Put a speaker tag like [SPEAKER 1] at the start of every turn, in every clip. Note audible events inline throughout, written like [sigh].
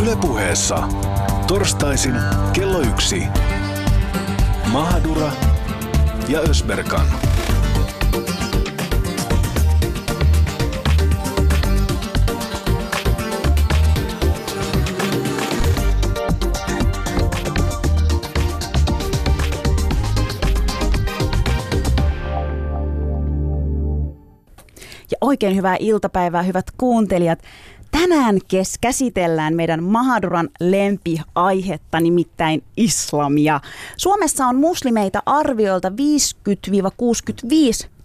[SPEAKER 1] Ylepuheessa torstaisin kello yksi. Mahadura ja Ösberkan.
[SPEAKER 2] Oikein hyvää iltapäivää, hyvät kuuntelijat. Tänään kes- käsitellään meidän Mahaduran lempiaihetta, nimittäin islamia. Suomessa on muslimeita arviolta 50-65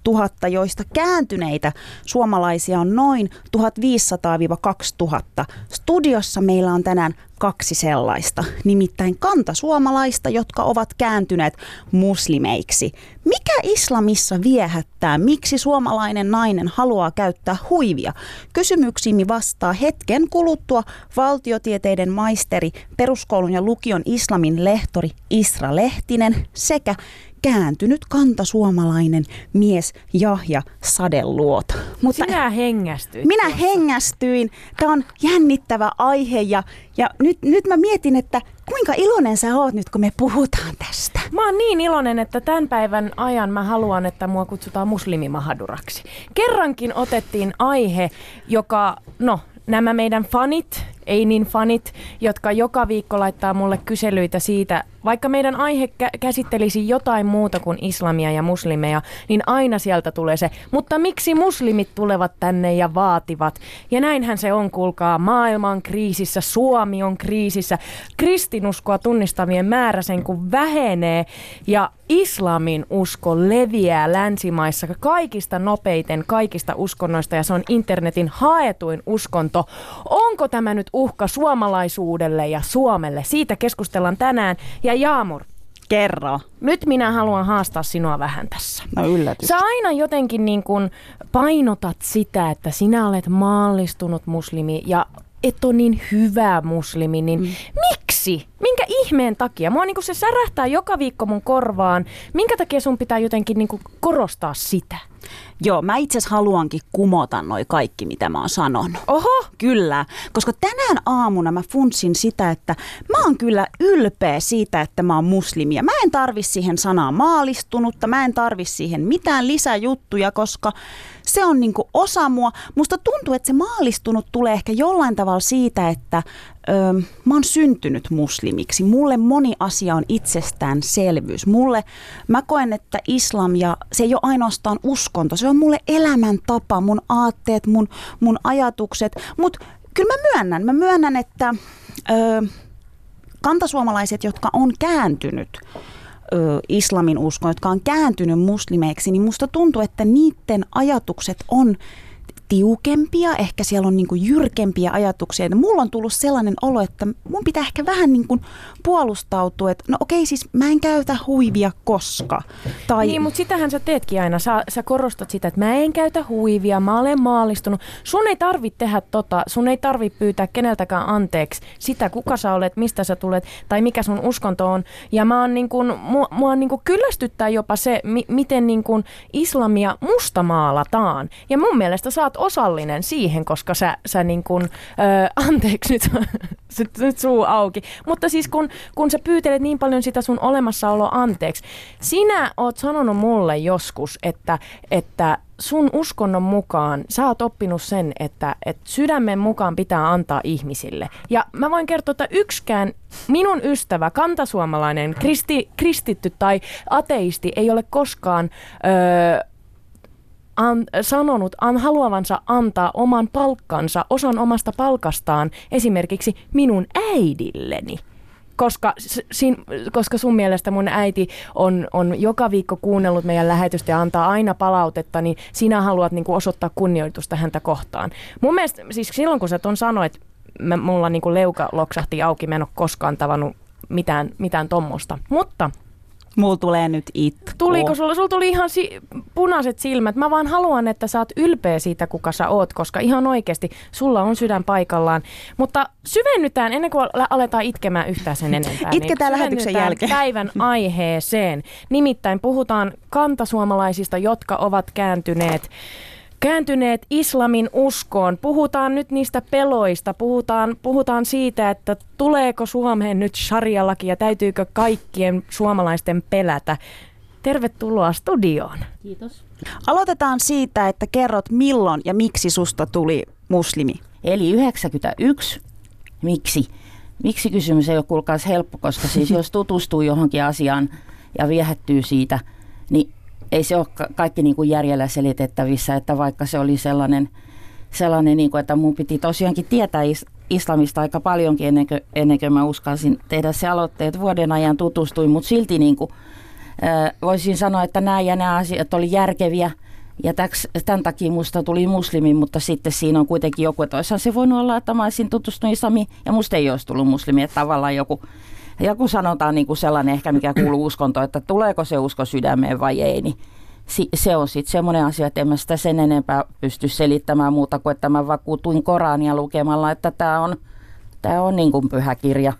[SPEAKER 2] 000, joista kääntyneitä suomalaisia on noin 1500-2000. Studiossa meillä on tänään kaksi sellaista, nimittäin kantasuomalaista, jotka ovat kääntyneet muslimeiksi. Mikä islamissa viehättää? Miksi suomalainen nainen haluaa käyttää huivia? Kysymyksiin vastaa hetken kuluttua valtiotieteiden maisteri, peruskoulun ja lukion islamin lehtori Isra Lehtinen sekä kääntynyt kantasuomalainen mies Jahja Sadeluota.
[SPEAKER 3] Mutta Sinä hengästyit.
[SPEAKER 2] Minä tuossa. hengästyin. Tämä on jännittävä aihe ja, ja nyt, nyt mä mietin, että kuinka iloinen sä oot nyt, kun me puhutaan tästä?
[SPEAKER 3] Mä oon niin iloinen, että tämän päivän ajan mä haluan, että mua kutsutaan muslimimahaduraksi. Kerrankin otettiin aihe, joka, no nämä meidän fanit, ei niin fanit, jotka joka viikko laittaa mulle kyselyitä siitä, vaikka meidän aihe käsittelisi jotain muuta kuin islamia ja muslimeja, niin aina sieltä tulee se, mutta miksi muslimit tulevat tänne ja vaativat? Ja näinhän se on, kuulkaa, maailma on kriisissä, Suomi on kriisissä, kristinuskoa tunnistavien määrä sen kun vähenee ja islamin usko leviää länsimaissa kaikista nopeiten kaikista uskonnoista ja se on internetin haetuin uskonto. Onko tämä nyt uhka suomalaisuudelle ja Suomelle? Siitä keskustellaan tänään ja ja Jaamur,
[SPEAKER 2] Kerro.
[SPEAKER 3] Nyt minä haluan haastaa sinua vähän tässä.
[SPEAKER 2] No yllätys.
[SPEAKER 3] Sä aina jotenkin niin kuin painotat sitä, että sinä olet maallistunut muslimi ja et ole niin hyvä muslimi, niin mm. miksi? Minkä ihmeen takia? Mua niin se särähtää joka viikko mun korvaan. Minkä takia sun pitää jotenkin niin korostaa sitä?
[SPEAKER 2] Joo, mä itse asiassa haluankin kumota noi kaikki, mitä mä oon sanonut.
[SPEAKER 3] Oho!
[SPEAKER 2] Kyllä, koska tänään aamuna mä funtsin sitä, että mä oon kyllä ylpeä siitä, että mä oon muslimia. Mä en tarvi siihen sanaa maalistunutta, mä en tarvi siihen mitään lisäjuttuja, koska se on niinku osa mua. Musta tuntuu, että se maalistunut tulee ehkä jollain tavalla siitä, että ö, mä oon syntynyt muslimiksi. Mulle moni asia on itsestäänselvyys. Mulle, mä koen, että islam ja se ei ole ainoastaan uskonto, se on mulle elämäntapa, mun aatteet, mun, mun ajatukset. Mutta kyllä mä myönnän, mä myönnän, että ö, kantasuomalaiset, jotka on kääntynyt ö, islamin uskon, jotka on kääntynyt muslimeiksi, niin musta tuntuu, että niiden ajatukset on tiukempia, ehkä siellä on niin kuin jyrkempiä ajatuksia. Ja mulla on tullut sellainen olo, että mun pitää ehkä vähän niin kuin puolustautua, että no okei siis mä en käytä huivia koska.
[SPEAKER 3] Tai... Niin, mutta sitähän sä teetkin aina. Sä, sä korostat sitä, että mä en käytä huivia, mä olen maallistunut. Sun ei tarvitse tehdä tota, sun ei tarvitse pyytää keneltäkään anteeksi sitä, kuka sä olet, mistä sä tulet tai mikä sun uskonto on. Ja mä oon niin kuin, mua, mua niin kuin kyllästyttää jopa se, mi, miten niin kuin islamia mustamaalataan. Ja mun mielestä sä oot osallinen siihen, koska sä, sä niin kuin, ö, [laughs] anteeksi nyt, nyt suu auki, mutta siis kun, kun sä pyytelet niin paljon sitä sun olemassaoloa anteeksi, sinä oot sanonut mulle joskus, että, että sun uskonnon mukaan sä oot oppinut sen, että, että sydämen mukaan pitää antaa ihmisille. Ja mä voin kertoa, että yksikään minun ystävä, kantasuomalainen, kristi, kristitty tai ateisti ei ole koskaan... Öö, an, sanonut an, haluavansa antaa oman palkkansa, osan omasta palkastaan esimerkiksi minun äidilleni. Koska, sin, koska sun mielestä mun äiti on, on joka viikko kuunnellut meidän lähetystä ja antaa aina palautetta, niin sinä haluat niin kuin osoittaa kunnioitusta häntä kohtaan. Mun mielestä, siis silloin kun sä ton sanoit, mä, mulla niin kuin leuka loksahti auki, mä en ole koskaan tavannut mitään, mitään tommosta. Mutta
[SPEAKER 2] Mulla tulee nyt itku.
[SPEAKER 3] Tuliko sulla? Sulla tuli ihan si- punaiset silmät. Mä vaan haluan, että sä oot ylpeä siitä, kuka sä oot, koska ihan oikeasti sulla on sydän paikallaan. Mutta syvennytään, ennen kuin aletaan itkemään yhtään sen enempää.
[SPEAKER 2] Itketään niin lähetyksen jälkeen.
[SPEAKER 3] päivän [laughs] aiheeseen. Nimittäin puhutaan kantasuomalaisista, jotka ovat kääntyneet kääntyneet islamin uskoon. Puhutaan nyt niistä peloista, puhutaan, puhutaan siitä, että tuleeko Suomeen nyt sharia-laki ja täytyykö kaikkien suomalaisten pelätä. Tervetuloa studioon.
[SPEAKER 4] Kiitos.
[SPEAKER 2] Aloitetaan siitä, että kerrot milloin ja miksi susta tuli muslimi.
[SPEAKER 4] Eli 91. Miksi? Miksi kysymys ei ole kuulkaas helppo, koska siis jos tutustuu johonkin asiaan ja viehättyy siitä, niin ei se ole kaikki niin kuin järjellä selitettävissä, että vaikka se oli sellainen, sellainen niin kuin, että mun piti tosiaankin tietää islamista aika paljonkin ennen kuin, ennen kuin mä uskalsin tehdä se aloitteet. Vuoden ajan tutustuin, mutta silti niin kuin, voisin sanoa, että nämä ja nämä asiat oli järkeviä. Ja tämän takia musta tuli muslimi, mutta sitten siinä on kuitenkin joku, että se voinut olla, että mä olisin tutustunut islamiin ja musta ei olisi tullut muslimi. Että tavallaan joku, joku sanotaan niin kuin sellainen ehkä, mikä kuuluu [clears throat] uskontoon, että tuleeko se usko sydämeen vai ei, niin se on sitten semmoinen asia, että en mä sitä sen enempää pysty selittämään muuta kuin, että mä vakuutuin Korania lukemalla, että tämä on, tää on niin kuin pyhä kirja.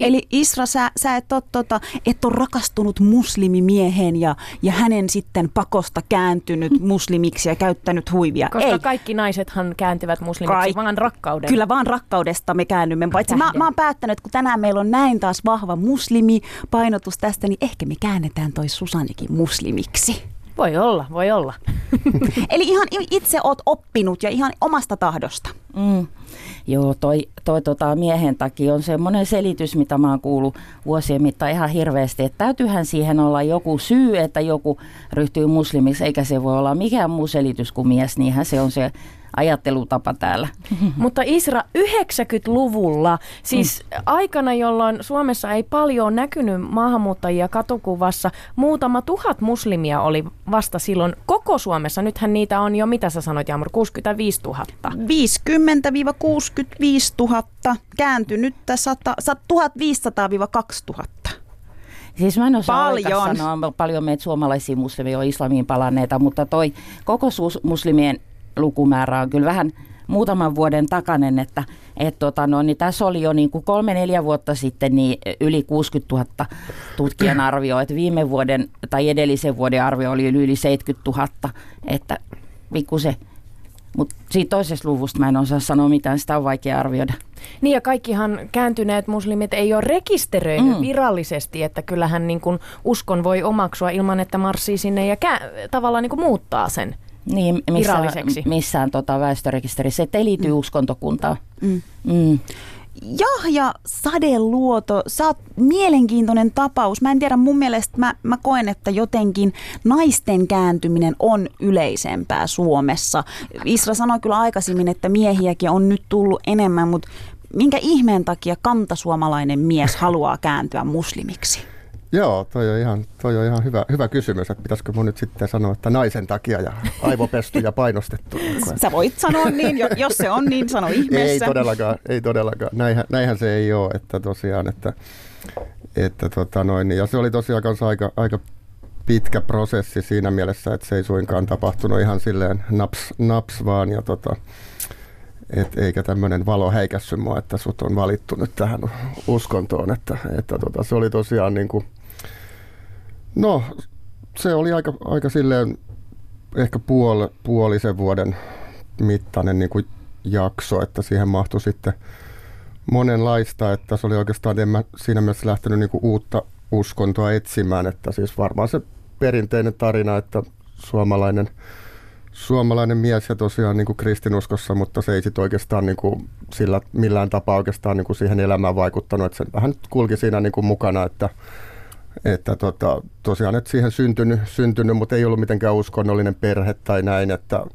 [SPEAKER 2] Eli Isra, sä, sä et, ole, tota, et ole rakastunut muslimimiehen ja, ja hänen sitten pakosta kääntynyt [laughs] muslimiksi ja käyttänyt huivia.
[SPEAKER 3] Koska
[SPEAKER 2] Ei.
[SPEAKER 3] kaikki naisethan kääntyvät muslimiksi Kaik- vaan rakkaudesta.
[SPEAKER 2] Kyllä vaan rakkaudesta me käännymme. Paitsi mä, mä oon päättänyt, että kun tänään meillä on näin taas vahva muslimi-painotus tästä, niin ehkä me käännetään toi Susanikin muslimiksi.
[SPEAKER 3] Voi olla, voi olla. [laughs]
[SPEAKER 2] Eli ihan itse oot oppinut ja ihan omasta tahdosta.
[SPEAKER 4] Mm. Joo, toi, toi tota, miehen takia on semmoinen selitys, mitä mä oon kuullut vuosien mittaan ihan hirveästi, että täytyyhän siihen olla joku syy, että joku ryhtyy muslimiksi, eikä se voi olla mikään muu selitys kuin mies, niinhän se on se ajattelutapa täällä. [laughs]
[SPEAKER 3] Mutta Isra, 90-luvulla, siis mm. aikana, jolloin Suomessa ei paljon näkynyt maahanmuuttajia katukuvassa, muutama tuhat muslimia oli vasta silloin koko Suomessa. Nythän niitä on jo, mitä sä sanoit Jamur, 65 000. 50-65
[SPEAKER 2] 000, kääntynyt 1500-2000.
[SPEAKER 4] Siis mä en osaa paljon. sanoa, paljon meitä suomalaisia muslimeja on islamiin palanneita, mutta toi koko muslimien lukumäärä on kyllä vähän muutaman vuoden takainen, että et tota no, niin tässä oli jo niin kuin kolme-neljä vuotta sitten niin yli 60 000 tutkijan arvio, että viime vuoden tai edellisen vuoden arvio oli yli 70 000, että se mutta siitä toisesta luvusta mä en osaa sanoa mitään, sitä on vaikea arvioida.
[SPEAKER 3] Niin ja kaikkihan kääntyneet muslimit ei ole rekisteröinyt mm. virallisesti, että kyllähän niin kun uskon voi omaksua ilman, että marssii sinne ja kä- tavallaan niin muuttaa sen
[SPEAKER 4] niin, missään, missään tota väestörekisterissä, että ei liity mm. uskontokuntaan. Mm. Mm.
[SPEAKER 2] Jahja Sadeluoto, sä oot mielenkiintoinen tapaus. Mä en tiedä, mun mielestä mä, mä koen, että jotenkin naisten kääntyminen on yleisempää Suomessa. Isra sanoi kyllä aikaisemmin, että miehiäkin on nyt tullut enemmän, mutta minkä ihmeen takia kantasuomalainen mies haluaa kääntyä muslimiksi?
[SPEAKER 5] Joo, toi on ihan, toi on ihan hyvä, hyvä kysymys, että pitäisikö mun nyt sitten sanoa, että naisen takia ja aivopestu ja painostettu. [laughs]
[SPEAKER 2] Sä voit sanoa niin, jos se on niin, sano ihmeessä.
[SPEAKER 5] Ei todellakaan, ei todellakaan. Näinhän, näinhän se ei ole, että tosiaan, että, että tota noin, ja se oli tosiaan kanssa aika, aika pitkä prosessi siinä mielessä, että se ei suinkaan tapahtunut ihan silleen naps, naps vaan, ja tota, et eikä tämmöinen valo häikässy mua, että sut on valittu nyt tähän uskontoon, että, että tota, se oli tosiaan niin kuin, No, se oli aika, aika silleen ehkä puol, puolisen vuoden mittainen niin kuin jakso, että siihen mahtui sitten monenlaista, että se oli oikeastaan, en mä siinä mielessä lähtenyt niin kuin uutta uskontoa etsimään, että siis varmaan se perinteinen tarina, että suomalainen, suomalainen mies ja tosiaan niin kuin kristinuskossa, mutta se ei sitten oikeastaan niin kuin sillä millään tapaa oikeastaan niin kuin siihen elämään vaikuttanut, että se vähän kulki siinä niin kuin mukana, että että tota, tosiaan, että siihen syntynyt, syntynyt, mutta ei ollut mitenkään uskonnollinen perhe tai näin, että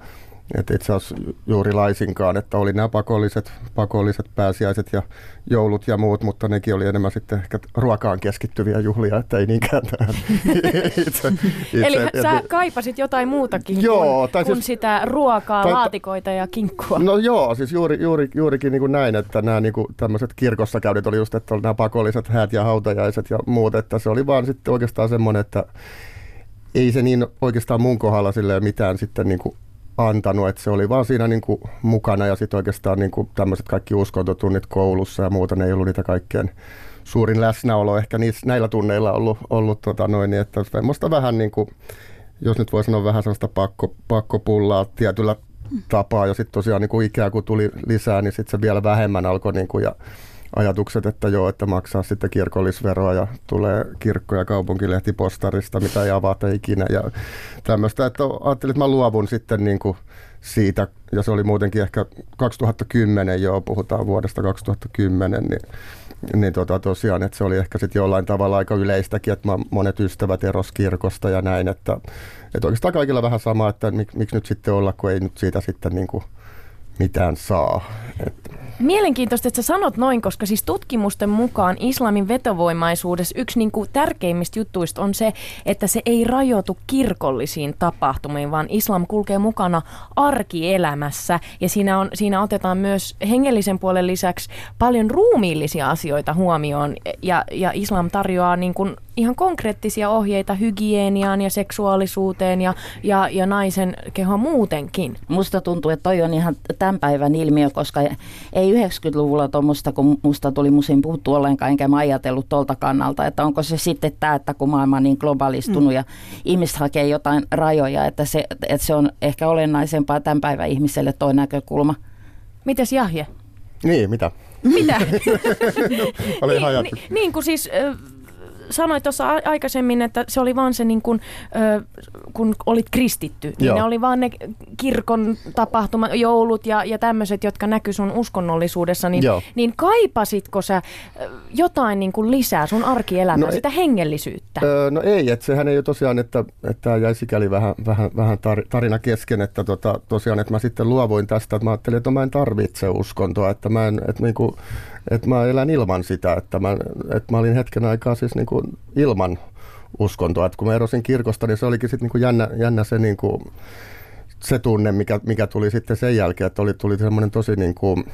[SPEAKER 5] että itse asiassa juuri laisinkaan, että oli nämä pakolliset, pakolliset pääsiäiset ja joulut ja muut, mutta nekin oli enemmän sitten ehkä ruokaan keskittyviä juhlia, että ei niinkään tähän [laughs] itse,
[SPEAKER 3] itse, Eli et, sä kaipasit jotain muutakin joo, kuin, tai siis, kuin sitä ruokaa, tai, laatikoita ja kinkkua.
[SPEAKER 5] No joo, siis juuri, juuri, juurikin niin kuin näin, että nämä niin kuin tämmöiset kirkossa käydet oli just, että oli nämä pakolliset häät ja hautajaiset ja muut, että se oli vaan sitten oikeastaan semmoinen, että ei se niin oikeastaan mun kohdalla silleen mitään sitten niin kuin antanut, että se oli vaan siinä niin kuin mukana ja sitten oikeastaan niin kuin tämmöiset kaikki uskontotunnit koulussa ja muuta, ne ei ollut niitä kaikkien suurin läsnäolo ehkä niissä, näillä tunneilla ollut, ollut tota noin, niin että semmoista vähän niin kuin, jos nyt voi sanoa vähän sellaista pakko, pakkopullaa tietyllä tapaa ja sitten tosiaan niin kuin ikää kun tuli lisää, niin sitten se vielä vähemmän alkoi niin kuin, ja ajatukset, että joo, että maksaa sitten kirkollisveroa ja tulee kirkko- ja kaupunkilehti postarista, mitä ei avata ikinä ja tämmöistä, että ajattelin, että mä luovun sitten niin kuin siitä, ja se oli muutenkin ehkä 2010 jo, puhutaan vuodesta 2010, niin niin tota, tosiaan, että se oli ehkä sitten jollain tavalla aika yleistäkin, että monet ystävät eros kirkosta ja näin, että, että oikeastaan kaikilla vähän sama, että mik, miksi nyt sitten olla, kun ei nyt siitä sitten niin kuin mitään saa. Että
[SPEAKER 3] Mielenkiintoista, että sä sanot noin, koska siis tutkimusten mukaan islamin vetovoimaisuudessa yksi niin kuin tärkeimmistä jutuista on se, että se ei rajoitu kirkollisiin tapahtumiin, vaan islam kulkee mukana arkielämässä. Ja siinä, on, siinä otetaan myös hengellisen puolen lisäksi paljon ruumiillisia asioita huomioon. Ja, ja islam tarjoaa niin kuin ihan konkreettisia ohjeita hygieniaan ja seksuaalisuuteen ja, ja, ja naisen kehoon muutenkin.
[SPEAKER 4] Musta tuntuu, että toi on ihan tämän päivän ilmiö, koska ei 90-luvulla tuommoista, kun musta tuli musin puhuttu ollenkaan, enkä mä ajatellut tuolta kannalta, että onko se sitten tämä, että kun maailma on niin globalistunut mm. ja ihmiset hakee jotain rajoja, että se, että se on ehkä olennaisempaa tämän päivän ihmiselle toi näkökulma.
[SPEAKER 3] Mites Jahje?
[SPEAKER 5] Niin, mitä?
[SPEAKER 3] Mitä? [laughs]
[SPEAKER 5] Oli
[SPEAKER 3] niin, niin, niin kuin siis sanoit tuossa aikaisemmin, että se oli vaan se, niin kun, kun olit kristitty, niin Joo. ne oli vaan ne kirkon tapahtuma, joulut ja, ja tämmöiset, jotka näkyy sun uskonnollisuudessa, niin, niin kaipasitko sä jotain niin kuin lisää sun arkielämään, no, sitä hengellisyyttä?
[SPEAKER 5] Öö, no ei, että sehän ei ole tosiaan, että, että tämä jäi sikäli vähän, vähän, vähän tarina kesken, että tota, tosiaan, että mä sitten luovuin tästä, että mä ajattelin, että mä en tarvitse uskontoa, että mä en, että niin kuin, että mä elän ilman sitä, että mä, että mä olin hetken aikaa siis niin kuin ilman uskontoa. Että kun mä erosin kirkosta, niin se olikin sitten niin jännä, jännä se, niin kuin, se tunne, mikä, mikä tuli sitten sen jälkeen, että oli, tuli semmoinen tosi niin kuin,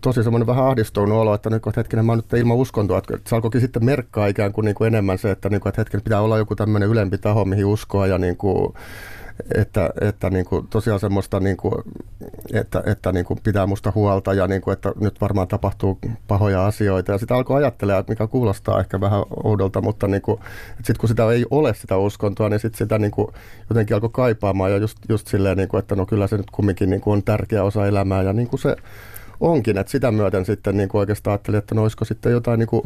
[SPEAKER 5] tosi semmoinen vähän ahdistunut olo, että nyt hetkinen mä oon nyt ilman uskontoa, että se alkoikin sitten merkkaa ikään kuin, niin kuin enemmän se, että, niin kuin, että hetken pitää olla joku tämmöinen ylempi taho, mihin uskoa ja niin kuin, että, että niin kuin tosiaan semmoista, niin kuin, että, että niin kuin pitää musta huolta ja niin kuin, että nyt varmaan tapahtuu pahoja asioita. Ja sitä alkoi ajattelemaan, mikä kuulostaa ehkä vähän oudolta, mutta niin kuin, sitten kun sitä ei ole sitä uskontoa, niin sitten sitä niin kuin jotenkin alkoi kaipaamaan ja just, just silleen, niin kuin, että no kyllä se nyt kumminkin niin kuin on tärkeä osa elämää ja niin kuin se onkin, että sitä myöten sitten niin kuin oikeastaan ajattelin, että no olisiko sitten jotain niin kuin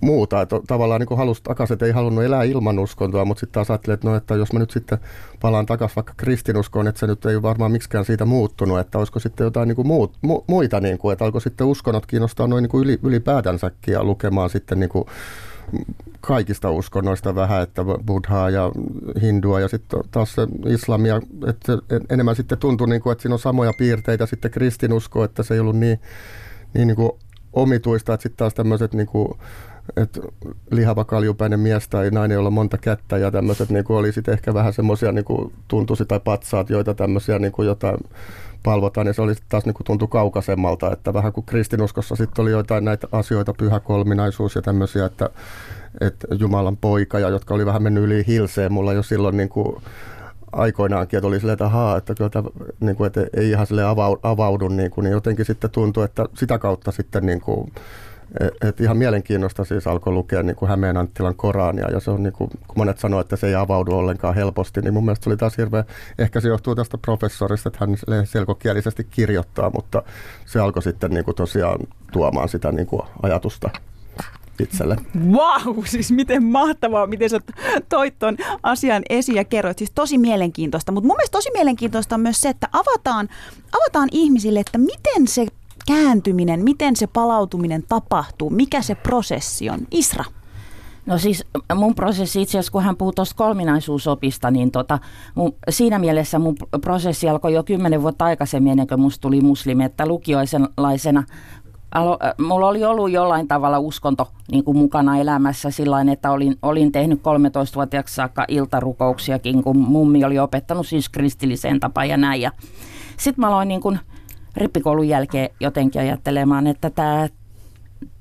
[SPEAKER 5] muuta. Että tavallaan niin halusi takaisin, että ei halunnut elää ilman uskontoa, mutta sitten taas ajattelin, että, no, että jos mä nyt sitten palaan takaisin vaikka kristinuskoon, että se nyt ei varmaan miksikään siitä muuttunut, että olisiko sitten jotain niin kuin muut, mu, muita, niin kuin, että alkoi sitten uskonnot kiinnostaa noin niin yli, ylipäätänsäkin ja lukemaan sitten niin kuin kaikista uskonnoista vähän, että buddhaa ja hindua ja sitten taas se islamia, että enemmän sitten tuntui, niin kuin, että siinä on samoja piirteitä sitten kristinusko, että se ei ollut niin, niin, niin kuin omituista, että sitten taas tämmöiset niin kuin, että lihava kaljupäinen mies tai nainen, jolla on monta kättä ja tämmöiset niin oli sitten ehkä vähän semmoisia niin tuntuisi tai patsaat, joita tämmöisiä niin jotain palvotaan, niin se oli taas niin kuin tuntui kaukaisemmalta, että vähän kuin kristinuskossa sitten oli jotain näitä asioita, pyhä kolminaisuus ja tämmöisiä, että, että Jumalan poika, ja jotka oli vähän mennyt yli hilseen. Mulla jo silloin niin kuin aikoinaankin, että oli silleen, että ahaa, että, kyllä tämä, niin kuin, että ei ihan sille avaudu, niin, kuin, niin jotenkin sitten tuntui, että sitä kautta sitten niin kuin, et, ihan mielenkiinnosta siis alkoi lukea niin kuin Hämeen Anttilan Korania, ja se on niin kuin, kun monet sanoo, että se ei avaudu ollenkaan helposti, niin mun mielestä se oli taas hirveä, ehkä se johtuu tästä professorista, että hän selkokielisesti kirjoittaa, mutta se alkoi sitten niin kuin tosiaan tuomaan sitä niin kuin ajatusta itselle.
[SPEAKER 2] Wow, siis miten mahtavaa, miten sä toit ton asian esiin ja kerroit. Siis tosi mielenkiintoista, mutta mun mielestä tosi mielenkiintoista on myös se, että avataan, avataan ihmisille, että miten se kääntyminen, miten se palautuminen tapahtuu, mikä se prosessi on. Isra.
[SPEAKER 4] No siis mun prosessi itse asiassa, kun hän puhuu tuosta kolminaisuusopista, niin tota, mun, siinä mielessä mun prosessi alkoi jo kymmenen vuotta aikaisemmin ennen kuin musta tuli muslimi, että lukioisenlaisena alo, mulla oli ollut jollain tavalla uskonto niin kuin mukana elämässä sillä että olin, olin tehnyt 13-vuotiaaksi saakka iltarukouksiakin, kun mummi oli opettanut siis kristilliseen tapaan ja näin. Ja sitten mä aloin niin kuin rippikoulun jälkeen jotenkin ajattelemaan, että tämä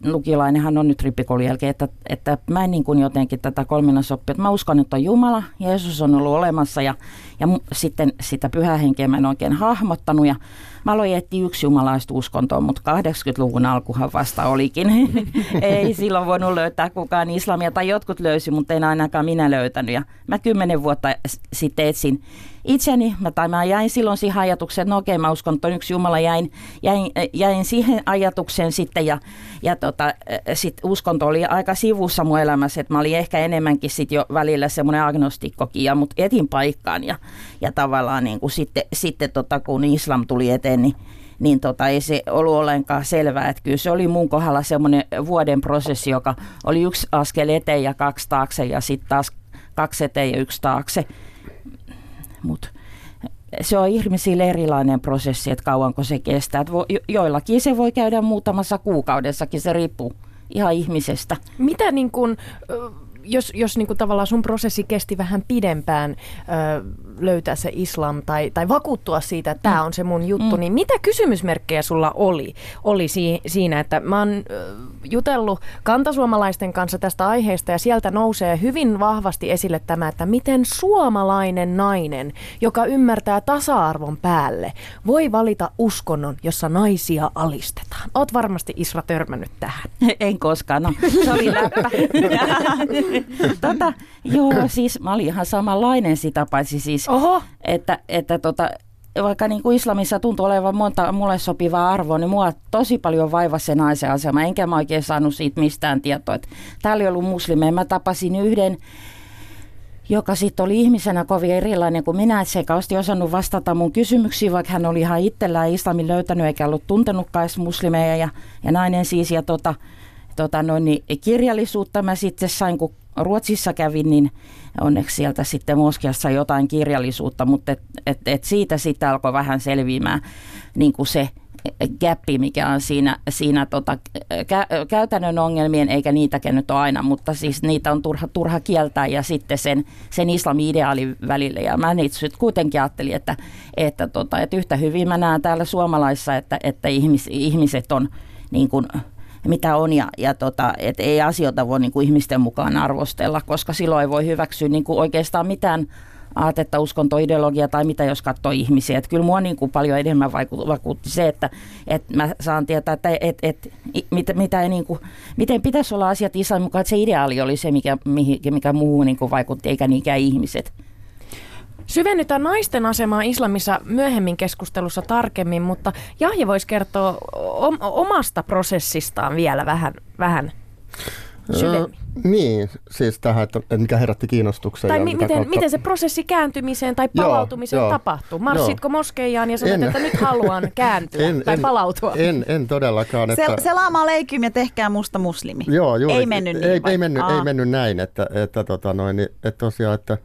[SPEAKER 4] lukilainenhan on nyt rippikoulun jälkeen, että, että mä en niin kuin jotenkin tätä kolminaisoppia, että mä uskon, että on Jumala, Jeesus on ollut olemassa ja, ja sitten sitä pyhähenkeä mä en oikein hahmottanut ja mä aloin etsiä yksi jumalaista uskontoa, mutta 80-luvun alkuhan vasta olikin. [laughs] Ei silloin voinut löytää kukaan islamia tai jotkut löysi, mutta en ainakaan minä löytänyt. Ja mä kymmenen vuotta sitten etsin itseni, mä, tai mä jäin silloin siihen ajatukseen, että no okei, mä uskon, että on yksi Jumala, jäin, jäin, jäin siihen ajatukseen sitten. Ja, ja tota, sit uskonto oli aika sivussa mun elämässä, että mä olin ehkä enemmänkin sit jo välillä semmoinen agnostikkokin, ja, mutta etin paikkaan. Ja, ja tavallaan niin kuin sitten, sitten tota, kun islam tuli eteen, niin niin tota, ei se ollut ollenkaan selvää. Että kyllä se oli mun kohdalla semmoinen vuoden prosessi, joka oli yksi askel eteen ja kaksi taakse ja sitten taas kaksi eteen ja yksi taakse mutta se on ihmisille erilainen prosessi, että kauanko se kestää. Että joillakin se voi käydä muutamassa kuukaudessakin, se riippuu ihan ihmisestä.
[SPEAKER 3] Mitä niin kun, jos, jos niin kuin tavallaan sun prosessi kesti vähän pidempään ö, löytää se islam tai, tai vakuuttua siitä, että tämä mm. on se mun juttu, mm. niin mitä kysymysmerkkejä sulla oli, oli si- siinä, että mä oon jutellut kantasuomalaisten kanssa tästä aiheesta ja sieltä nousee hyvin vahvasti esille tämä, että miten suomalainen nainen, joka ymmärtää tasa-arvon päälle, voi valita uskonnon, jossa naisia alistetaan. Oot varmasti Isra törmännyt tähän. [laughs]
[SPEAKER 4] En koskaan, no se oli läppä. [laughs] [laughs] tota, joo, siis mä olin ihan samanlainen sitä paitsi siis, Oho. että, että tota, vaikka niin kuin islamissa tuntuu olevan monta mulle sopivaa arvoa, niin mua tosi paljon vaivasi se naisen asema, enkä mä oikein saanut siitä mistään tietoa. Että täällä oli ollut muslimeja. Mä tapasin yhden, joka sitten oli ihmisenä kovin erilainen kuin minä, että se ei osannut vastata mun kysymyksiin, vaikka hän oli ihan itsellään islamin löytänyt eikä ollut tuntenutkaan edes muslimeja ja, ja nainen siis. Ja tota, tota noin, niin kirjallisuutta mä sitten sain, kun Ruotsissa kävin, niin onneksi sieltä sitten Moskiassa jotain kirjallisuutta, mutta et, et, et siitä sitten alkoi vähän selviämään niin kuin se gappi, mikä on siinä, siinä tota, kä, käytännön ongelmien, eikä niitäkään nyt ole aina, mutta siis niitä on turha, turha kieltää ja sitten sen, sen islami-ideaalin välille. Ja mä sitten kuitenkin ajattelin, että, että, tota, että yhtä hyvin mä näen täällä suomalaissa, että, että ihmis, ihmiset on niin kuin, mitä on ja, ja tota, et ei asioita voi niin kuin ihmisten mukaan arvostella, koska silloin ei voi hyväksyä niin kuin oikeastaan mitään aatetta, uskontoideologia tai mitä jos katsoo ihmisiä. Että kyllä mua niin kuin paljon enemmän vakuutti se, että, että mä saan tietää, että et, et, mitä, mitä niin kuin, miten pitäisi olla asiat islamin mukaan, että se ideaali oli se, mikä, mikä muu niin kuin vaikutti, eikä niinkään ihmiset.
[SPEAKER 3] Syvennytään naisten asemaa islamissa myöhemmin keskustelussa tarkemmin, mutta Jahja voisi kertoa omasta prosessistaan vielä vähän, vähän syvemmin.
[SPEAKER 5] niin, siis tähän, että, mikä herätti kiinnostuksen.
[SPEAKER 3] Tai mi- miten, kautta... miten se prosessi kääntymiseen tai palautumiseen joo, tapahtuu? Marssitko joo. moskeijaan ja sanoit, että nyt haluan [laughs] kääntyä en, tai en, palautua?
[SPEAKER 5] En, en todellakaan.
[SPEAKER 2] Että... Se, selaamaa leikym ja tehkää musta muslimi.
[SPEAKER 5] Joo, juuri,
[SPEAKER 2] ei mennyt niin.
[SPEAKER 5] Ei, ei, mennyt, ei mennyt näin, että, että, tota noin, niin, että tosiaan, että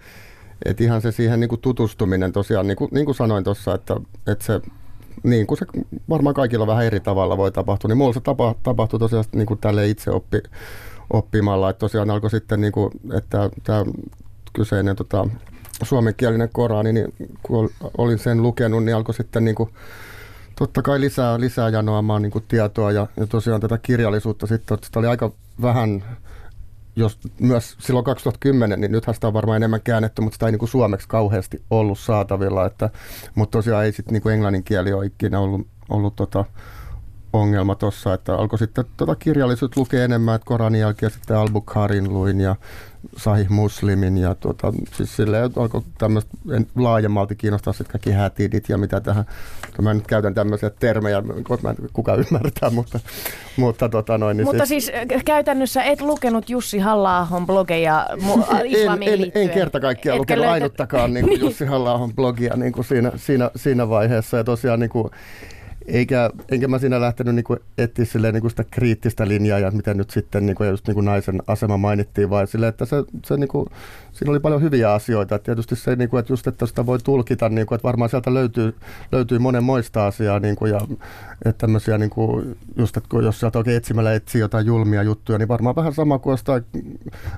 [SPEAKER 5] et ihan se siihen niin kuin tutustuminen tosiaan, niin kuin, niin kuin sanoin tuossa, että, että se niin kuin se varmaan kaikilla vähän eri tavalla voi tapahtua, niin mulla se tapa, tapahtui tosiaan niin kuin tälle itse oppi, oppimalla, että tosiaan alkoi sitten, niin kuin, että tämä kyseinen tota, suomenkielinen Korani, niin kun olin sen lukenut, niin alkoi sitten niin kuin, totta kai lisää, lisää janoamaan niin kuin tietoa ja, ja tosiaan tätä kirjallisuutta sitten, sitä oli aika vähän jos myös silloin 2010, niin nythän sitä on varmaan enemmän käännetty, mutta sitä ei niin kuin suomeksi kauheasti ollut saatavilla. Että, mutta tosiaan ei sitten niin englannin kieli ole ikinä ollut, ollut tota, ongelma tuossa, että alkoi sitten tota kirjallisuutta lukea enemmän, että Koranin jälkeen sitten Al-Bukharin luin ja Sahih Muslimin ja tuota, siis silleen alkoi tämmöistä laajemmalti kiinnostaa sitten kaikki hätidit ja mitä tähän, mä nyt käytän tämmöisiä termejä, mä kuka [laughs] ymmärtää, mutta, mutta tota noin. Niin
[SPEAKER 3] mutta siis, siis käytännössä et lukenut Jussi halla blogeja [laughs] islamiin
[SPEAKER 5] en, en, en, kerta kaikkiaan lukenut löytä... ainuttakaan niin kuin [laughs] Jussi halla blogia niin kuin siinä, siinä, siinä vaiheessa ja tosiaan niin kuin, eikä, enkä mä siinä lähtenyt niin etsiä silleen, niin sitä kriittistä linjaa ja miten nyt sitten niin kuin, just niin naisen asema mainittiin, vaan silleen, että se, se niin kuin, siinä oli paljon hyviä asioita. Et tietysti se, niin kuin, että just että sitä voi tulkita, niin kuin, että varmaan sieltä löytyy, löytyy monenmoista asiaa niin kuin, ja että tämmöisiä, niin kuin, just, että jos sieltä oikein etsimällä etsii jotain julmia juttuja, niin varmaan vähän sama kuin jostain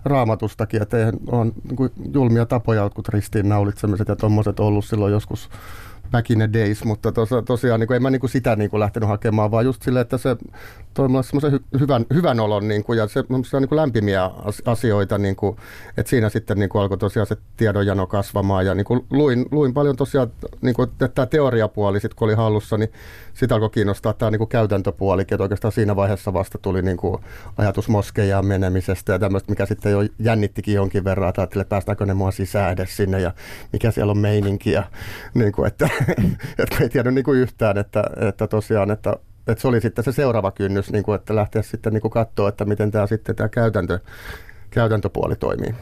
[SPEAKER 5] raamatustakin, että on niin kuin, julmia tapoja, jotkut ristiinnaulitsemiset ja tuommoiset ollut silloin joskus back in the days, mutta tos, tosiaan niin kuin, en mä niin kuin sitä niin kuin lähtenyt hakemaan, vaan just silleen, että se toi mulle semmoisen hy, hyvän, hyvän olon niin kuin, ja se, se on niin kuin lämpimiä asioita, niin kuin, että siinä sitten niin kuin alkoi tosiaan se tiedonjano kasvamaan ja niin kuin luin, luin paljon tosiaan, niin kuin, että tämä teoriapuoli sitten kun oli hallussa, niin sitä alkoi kiinnostaa tämä niin kuin käytäntöpuolikin, että oikeastaan siinä vaiheessa vasta tuli niin kuin ajatus moskeijaan menemisestä ja tämmöistä, mikä sitten jo jännittikin jonkin verran, että päästäänkö ne mua sisään edes sinne ja mikä siellä on meininki ja niin kuin, että, [laughs] että ei tiedä niin kuin yhtään, että, että tosiaan, että että se oli sitten se seuraava kynnys, niin kuin, että lähteä sitten niin kuin katsoa, että miten tämä sitten tämä käytäntö, käytäntöpuoli toimii.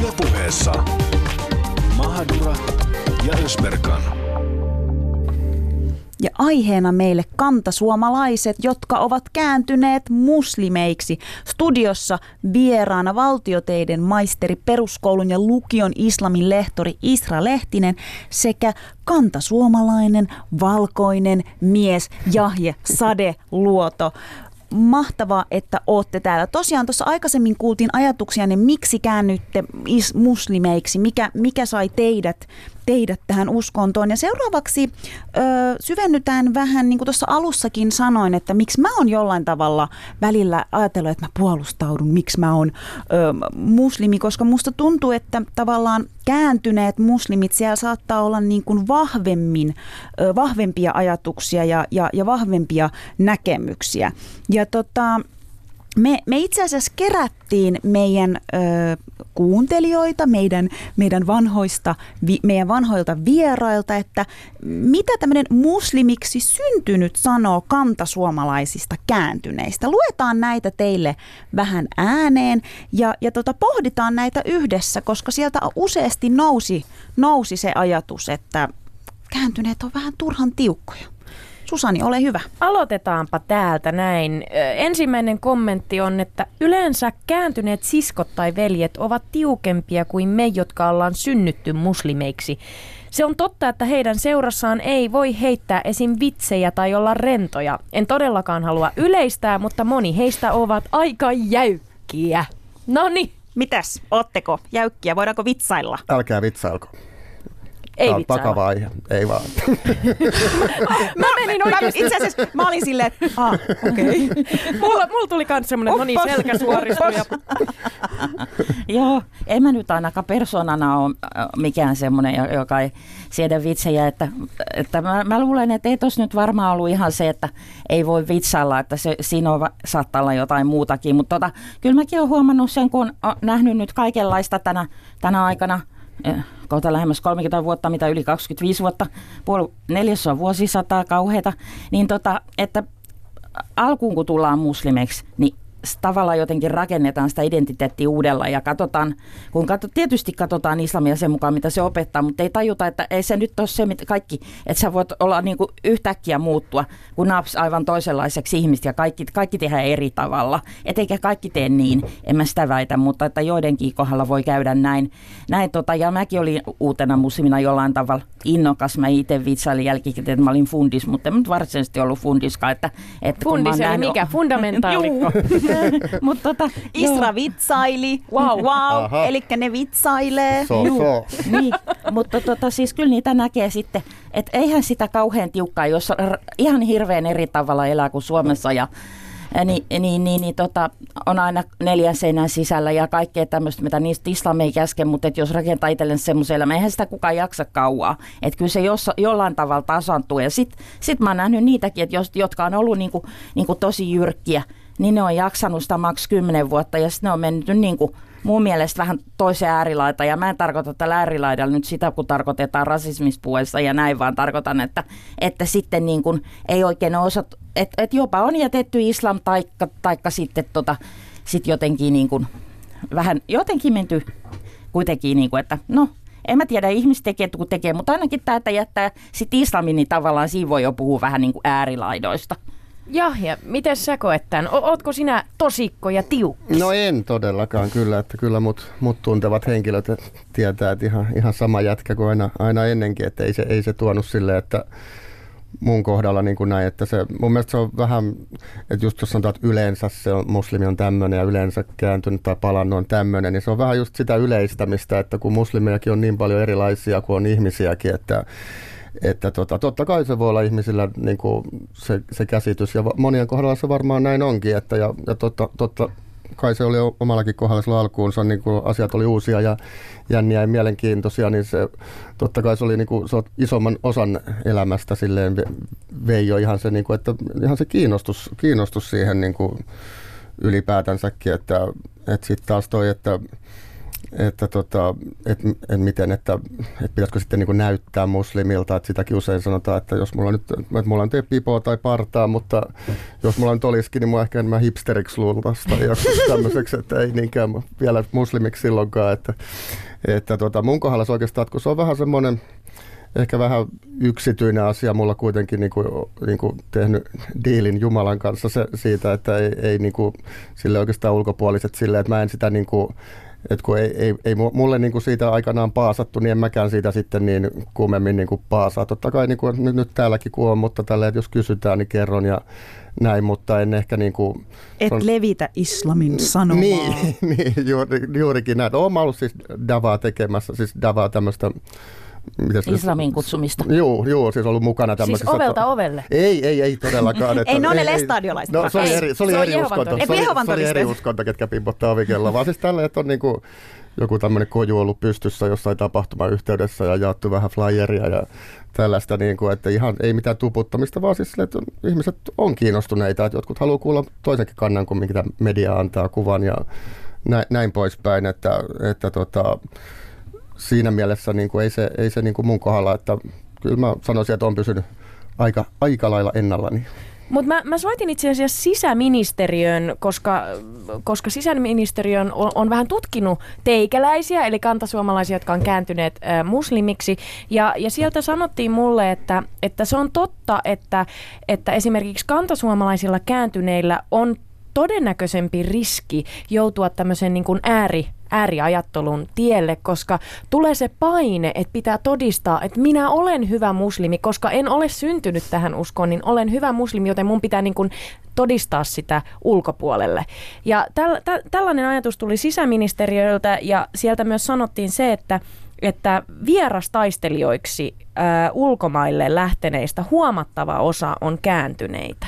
[SPEAKER 1] Ylepuheessa ja
[SPEAKER 2] aiheena meille kantasuomalaiset, jotka ovat kääntyneet muslimeiksi. Studiossa vieraana valtioteiden maisteri peruskoulun ja lukion islamin lehtori Isra Lehtinen sekä kantasuomalainen valkoinen mies Jahje Sade Luoto mahtavaa, että olette täällä. Tosiaan tuossa aikaisemmin kuultiin ajatuksia, niin miksi käännytte muslimeiksi, mikä, mikä sai teidät, teidät tähän uskontoon. Ja seuraavaksi ö, syvennytään vähän, niin kuin tuossa alussakin sanoin, että miksi mä oon jollain tavalla välillä ajatellut, että mä puolustaudun, miksi mä oon ö, muslimi, koska musta tuntuu, että tavallaan kääntyneet muslimit, siellä saattaa olla niin kuin vahvemmin, ö, vahvempia ajatuksia ja, ja, ja vahvempia näkemyksiä. Ja tota, me, me itse asiassa kerättiin meidän ö, kuuntelijoita, meidän, meidän, vanhoista, vi, meidän vanhoilta vierailta, että mitä tämmöinen muslimiksi syntynyt sanoo kantasuomalaisista kääntyneistä. Luetaan näitä teille vähän ääneen ja, ja tota, pohditaan näitä yhdessä, koska sieltä useasti nousi, nousi se ajatus, että kääntyneet on vähän turhan tiukkoja. Susani, ole hyvä.
[SPEAKER 3] Aloitetaanpa täältä näin. Ensimmäinen kommentti on, että yleensä kääntyneet siskot tai veljet ovat tiukempia kuin me, jotka ollaan synnytty muslimeiksi. Se on totta, että heidän seurassaan ei voi heittää esim. vitsejä tai olla rentoja. En todellakaan halua yleistää, mutta moni heistä ovat aika jäykkiä. Noni.
[SPEAKER 2] Mitäs, ootteko jäykkiä? Voidaanko vitsailla?
[SPEAKER 5] Älkää vitsailko.
[SPEAKER 3] Ei
[SPEAKER 5] Tämä on takavaihe, ei vaan. [laughs]
[SPEAKER 3] mä menin oikeasti.
[SPEAKER 2] Itse asiassa mä olin silleen, että ah, okei. Okay.
[SPEAKER 3] mulla, mulla tuli myös semmoinen, no niin, selkä suoristui. Ja...
[SPEAKER 4] Joo, en mä nyt ainakaan persoonana ole mikään semmoinen, joka ei siedä vitsejä. Että, että mä, mä luulen, että ei tuossa nyt varmaan ollut ihan se, että ei voi vitsailla, että se, siinä on, saattaa olla jotain muutakin. Mutta tota, kyllä mäkin olen huomannut sen, kun olen nähnyt nyt kaikenlaista tänä, tänä aikana – kohta lähemmäs 30 vuotta, mitä yli 25 vuotta, puoli neljässä on vuosisataa kauheita, niin tota, että alkuun kun tullaan muslimeiksi, niin tavallaan jotenkin rakennetaan sitä identiteettiä uudella ja katsotaan, kun katso, tietysti katsotaan islamia sen mukaan, mitä se opettaa, mutta ei tajuta, että ei se nyt ole se mitä kaikki, että sä voit olla niin kuin yhtäkkiä muuttua, kun naps aivan toisenlaiseksi ihmistä ja kaikki, kaikki tehdään eri tavalla. Et eikä kaikki tee niin, en mä sitä väitä, mutta että joidenkin kohdalla voi käydä näin. näin tota, ja mäkin olin uutena muslimina jollain tavalla innokas. Mä itse vitsailin jälkikäteen, että mä olin fundis, mutta en nyt varsinaisesti ollut fundiska. Että, että
[SPEAKER 3] fundis eli mikä? [laughs] Fundamentaalikko. [laughs]
[SPEAKER 2] Mutta tota, Isra vitsaili.
[SPEAKER 3] Wow.
[SPEAKER 2] wow. Eli ne vitsailee.
[SPEAKER 5] So, so. [laughs]
[SPEAKER 4] niin, mutta tota, siis kyllä niitä näkee sitten, että eihän sitä kauhean tiukkaa, jos ihan hirveän eri tavalla elää kuin Suomessa ja niin, niin, niin, niin tota, on aina neljän seinän sisällä ja kaikkea tämmöistä, mitä niistä islam ei käske, mutta et jos rakentaa itselleen semmoisen elämän, eihän sitä kukaan jaksa kauaa. Että kyllä se jos, jollain tavalla tasantuu. Ja sitten sit mä oon nähnyt niitäkin, että jos, jotka on ollut niinku, niinku tosi jyrkkiä, niin ne on jaksanut sitä maks 10 vuotta ja sitten ne on mennyt niin kuin mun mielestä vähän toiseen äärilaita. Ja mä en tarkoita tällä äärilaidalla nyt sitä, kun tarkoitetaan rasismispuessa ja näin, vaan tarkoitan, että, että sitten niin kuin ei oikein ole osat, että, että jopa on jätetty islam taikka, taikka sitten tota, sit jotenkin niin kuin, vähän jotenkin menty kuitenkin, niin kuin, että no en mä tiedä, ihmiset tekee kun tekee, mutta ainakin tämä, että jättää sitten islamin, niin tavallaan siinä voi jo puhua vähän niin kuin äärilaidoista.
[SPEAKER 3] Jahja, miten sä koet tämän? O- ootko sinä tosikko ja tiukki?
[SPEAKER 5] No en todellakaan kyllä, että kyllä mut, mut tuntevat henkilöt tietää, että ihan, ihan sama jätkä kuin aina, aina ennenkin, että ei se, ei se tuonut sille, että mun kohdalla niin kuin näin, että se, mun mielestä se on vähän, että just jos sanotaan, että yleensä se on, muslimi on tämmöinen ja yleensä kääntynyt tai palannut on tämmöinen, niin se on vähän just sitä yleistämistä, että kun muslimiakin on niin paljon erilaisia kuin on ihmisiäkin, että että tota, totta kai se voi olla ihmisillä niin kuin se, se käsitys, ja monien kohdalla se varmaan näin onkin, että ja, ja totta, totta kai se oli omallakin kohdalla silloin alkuun, se on niin kuin, asiat oli uusia ja jänniä ja mielenkiintoisia, niin se totta kai se oli niin kuin, se isomman osan elämästä silleen vei jo ihan se, niin kuin, että ihan se kiinnostus, kiinnostus siihen niin kuin, ylipäätänsäkin, että, että sitten taas toi, että että tota, et, et miten, että, et pitäisikö sitten niin näyttää muslimilta, että sitäkin usein sanotaan, että jos mulla nyt, että mulla on pipoa tai partaa, mutta jos mulla nyt olisikin, niin mua ehkä enemmän hipsteriksi luultaisi tai [laughs] tämmöiseksi, että ei niinkään vielä muslimiksi silloinkaan, että, että tota, mun kohdalla se oikeastaan, että kun se on vähän semmoinen, ehkä vähän yksityinen asia mulla kuitenkin niin kuin, niin kuin tehnyt diilin Jumalan kanssa se, siitä, että ei, ei niin kuin, sille oikeastaan ulkopuoliset silleen, että mä en sitä niin kuin, et kun ei, ei, ei mulle niin kuin siitä aikanaan paasattu, niin en mäkään siitä sitten niin kuumemmin niin kuin paasaa. Totta kai niin kuin nyt, nyt täälläkin kun on, mutta tällä, että jos kysytään, niin kerron ja näin, mutta en ehkä niin kuin...
[SPEAKER 2] Et on, levitä islamin sanomaa.
[SPEAKER 5] Niin, [laughs] niin juuri, juurikin näin. Olen ollut siis Davaa tekemässä, siis Davaa tämmöistä
[SPEAKER 4] Mitäs Islamin kutsumista.
[SPEAKER 5] Joo, joo, siis ollut mukana tämmöisessä.
[SPEAKER 3] Siis ovelta ovelle?
[SPEAKER 5] Ei, ei, ei todellakaan.
[SPEAKER 2] Että, [laughs] ei, ne on ne lestadiolaiset.
[SPEAKER 5] No, se oli eri, se oli se eri uskonto. Se oli, se oli eri uskonto, ketkä pimpottaa ovikella, vaan siis tällä, että on niinku joku tämmöinen koju ollut pystyssä jossain tapahtumayhteydessä ja jaettu vähän flyeria ja tällaista, niin kuin, että ihan ei mitään tuputtamista, vaan siis että ihmiset on kiinnostuneita, että jotkut haluaa kuulla toisenkin kannan kuin mitä media antaa kuvan ja näin, näin poispäin, että, että tota, siinä mielessä niin kuin ei se, ei se niin kuin mun kohdalla, että kyllä mä sanoisin, että on pysynyt aika, aika lailla ennallani.
[SPEAKER 3] Mutta mä, mä soitin itse asiassa sisäministeriön, koska, koska sisäministeriön on, on vähän tutkinut teikäläisiä, eli kantasuomalaisia, jotka on kääntyneet ä, muslimiksi. Ja, ja sieltä sanottiin mulle, että, että se on totta, että, että esimerkiksi kantasuomalaisilla kääntyneillä on todennäköisempi riski joutua tämmöisen niin kuin ääri ääriajattelun tielle, koska tulee se paine, että pitää todistaa, että minä olen hyvä muslimi, koska en ole syntynyt tähän uskoon, niin olen hyvä muslimi, joten mun pitää niin kuin todistaa sitä ulkopuolelle. Ja täl, tä, tällainen ajatus tuli sisäministeriöltä ja sieltä myös sanottiin se, että että vierastaistelijoiksi ä, ulkomaille lähteneistä huomattava osa on kääntyneitä.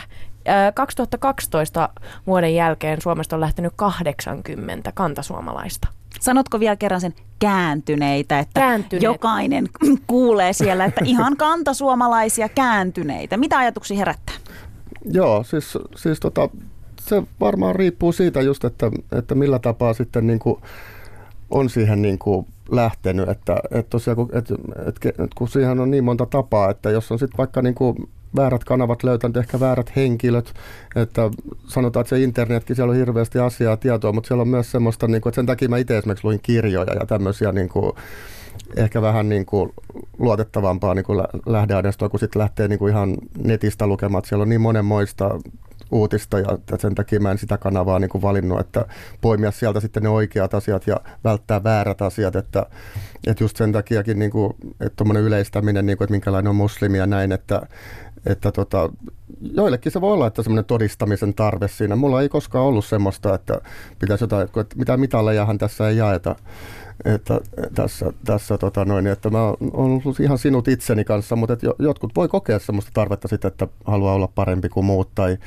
[SPEAKER 3] 2012 vuoden jälkeen Suomesta on lähtenyt 80 kantasuomalaista.
[SPEAKER 2] Sanotko vielä kerran sen kääntyneitä, että Kääntyneet. jokainen [clears throat] kuulee siellä, että ihan kantasuomalaisia kääntyneitä. Mitä ajatuksia herättää?
[SPEAKER 5] Joo, siis, siis tota, se varmaan riippuu siitä just, että, että millä tapaa sitten niin kuin on siihen niin kuin lähtenyt, että, että tosiaan kun, että, että, että kun siihen on niin monta tapaa, että jos on sitten vaikka niin kuin väärät kanavat löytänyt, ehkä väärät henkilöt, että sanotaan, että se internetkin, siellä on hirveästi asiaa, tietoa, mutta siellä on myös semmoista, niin kuin, että sen takia mä itse esimerkiksi luin kirjoja ja tämmöisiä niin kuin, ehkä vähän niin kuin luotettavampaa niin kuin lähdeaineistoa, kun sitten lähtee niin kuin ihan netistä lukemaan, että siellä on niin monenmoista uutista ja sen takia mä en sitä kanavaa niin kuin valinnut, että poimia sieltä sitten ne oikeat asiat ja välttää väärät asiat, että, että just sen takiakin niin kuin, että yleistäminen, niin kuin, että minkälainen on muslimi ja näin, että, että tota, joillekin se voi olla, että semmoinen todistamisen tarve siinä. Mulla ei koskaan ollut semmoista, että pitäisi jotain, että mitä mitallejahan tässä ei jaeta että tässä, tässä tota noin, että mä oon ollut ihan sinut itseni kanssa, mutta että jotkut voi kokea semmoista tarvetta sitten, että haluaa olla parempi kuin muut tai,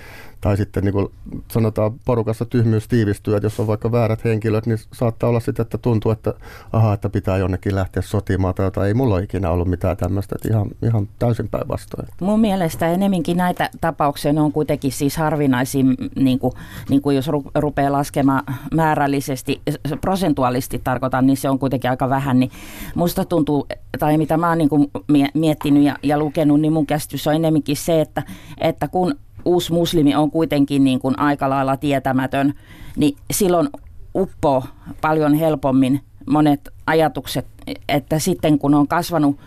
[SPEAKER 5] tai sitten niin kuin sanotaan porukassa tyhmyys tiivistyy, että jos on vaikka väärät henkilöt, niin saattaa olla sitten, että tuntuu, että aha, että pitää jonnekin lähteä sotimaan tai jotain. Ei mulla ole ikinä ollut mitään tämmöistä, että ihan, ihan täysin päinvastoin.
[SPEAKER 4] Mun mielestä enemminkin näitä tapauksia on kuitenkin siis harvinaisin, niin kuin, niin kuin jos rupeaa laskemaan määrällisesti, prosentuaalisesti tarkoitan, niin se on kuitenkin aika vähän, niin musta tuntuu, tai mitä mä oon niin miettinyt ja, ja lukenut, niin mun käsitys on enemmänkin se, että, että kun uusi muslimi on kuitenkin niin kuin aika lailla tietämätön, niin silloin uppoo paljon helpommin monet ajatukset, että sitten kun on kasvanut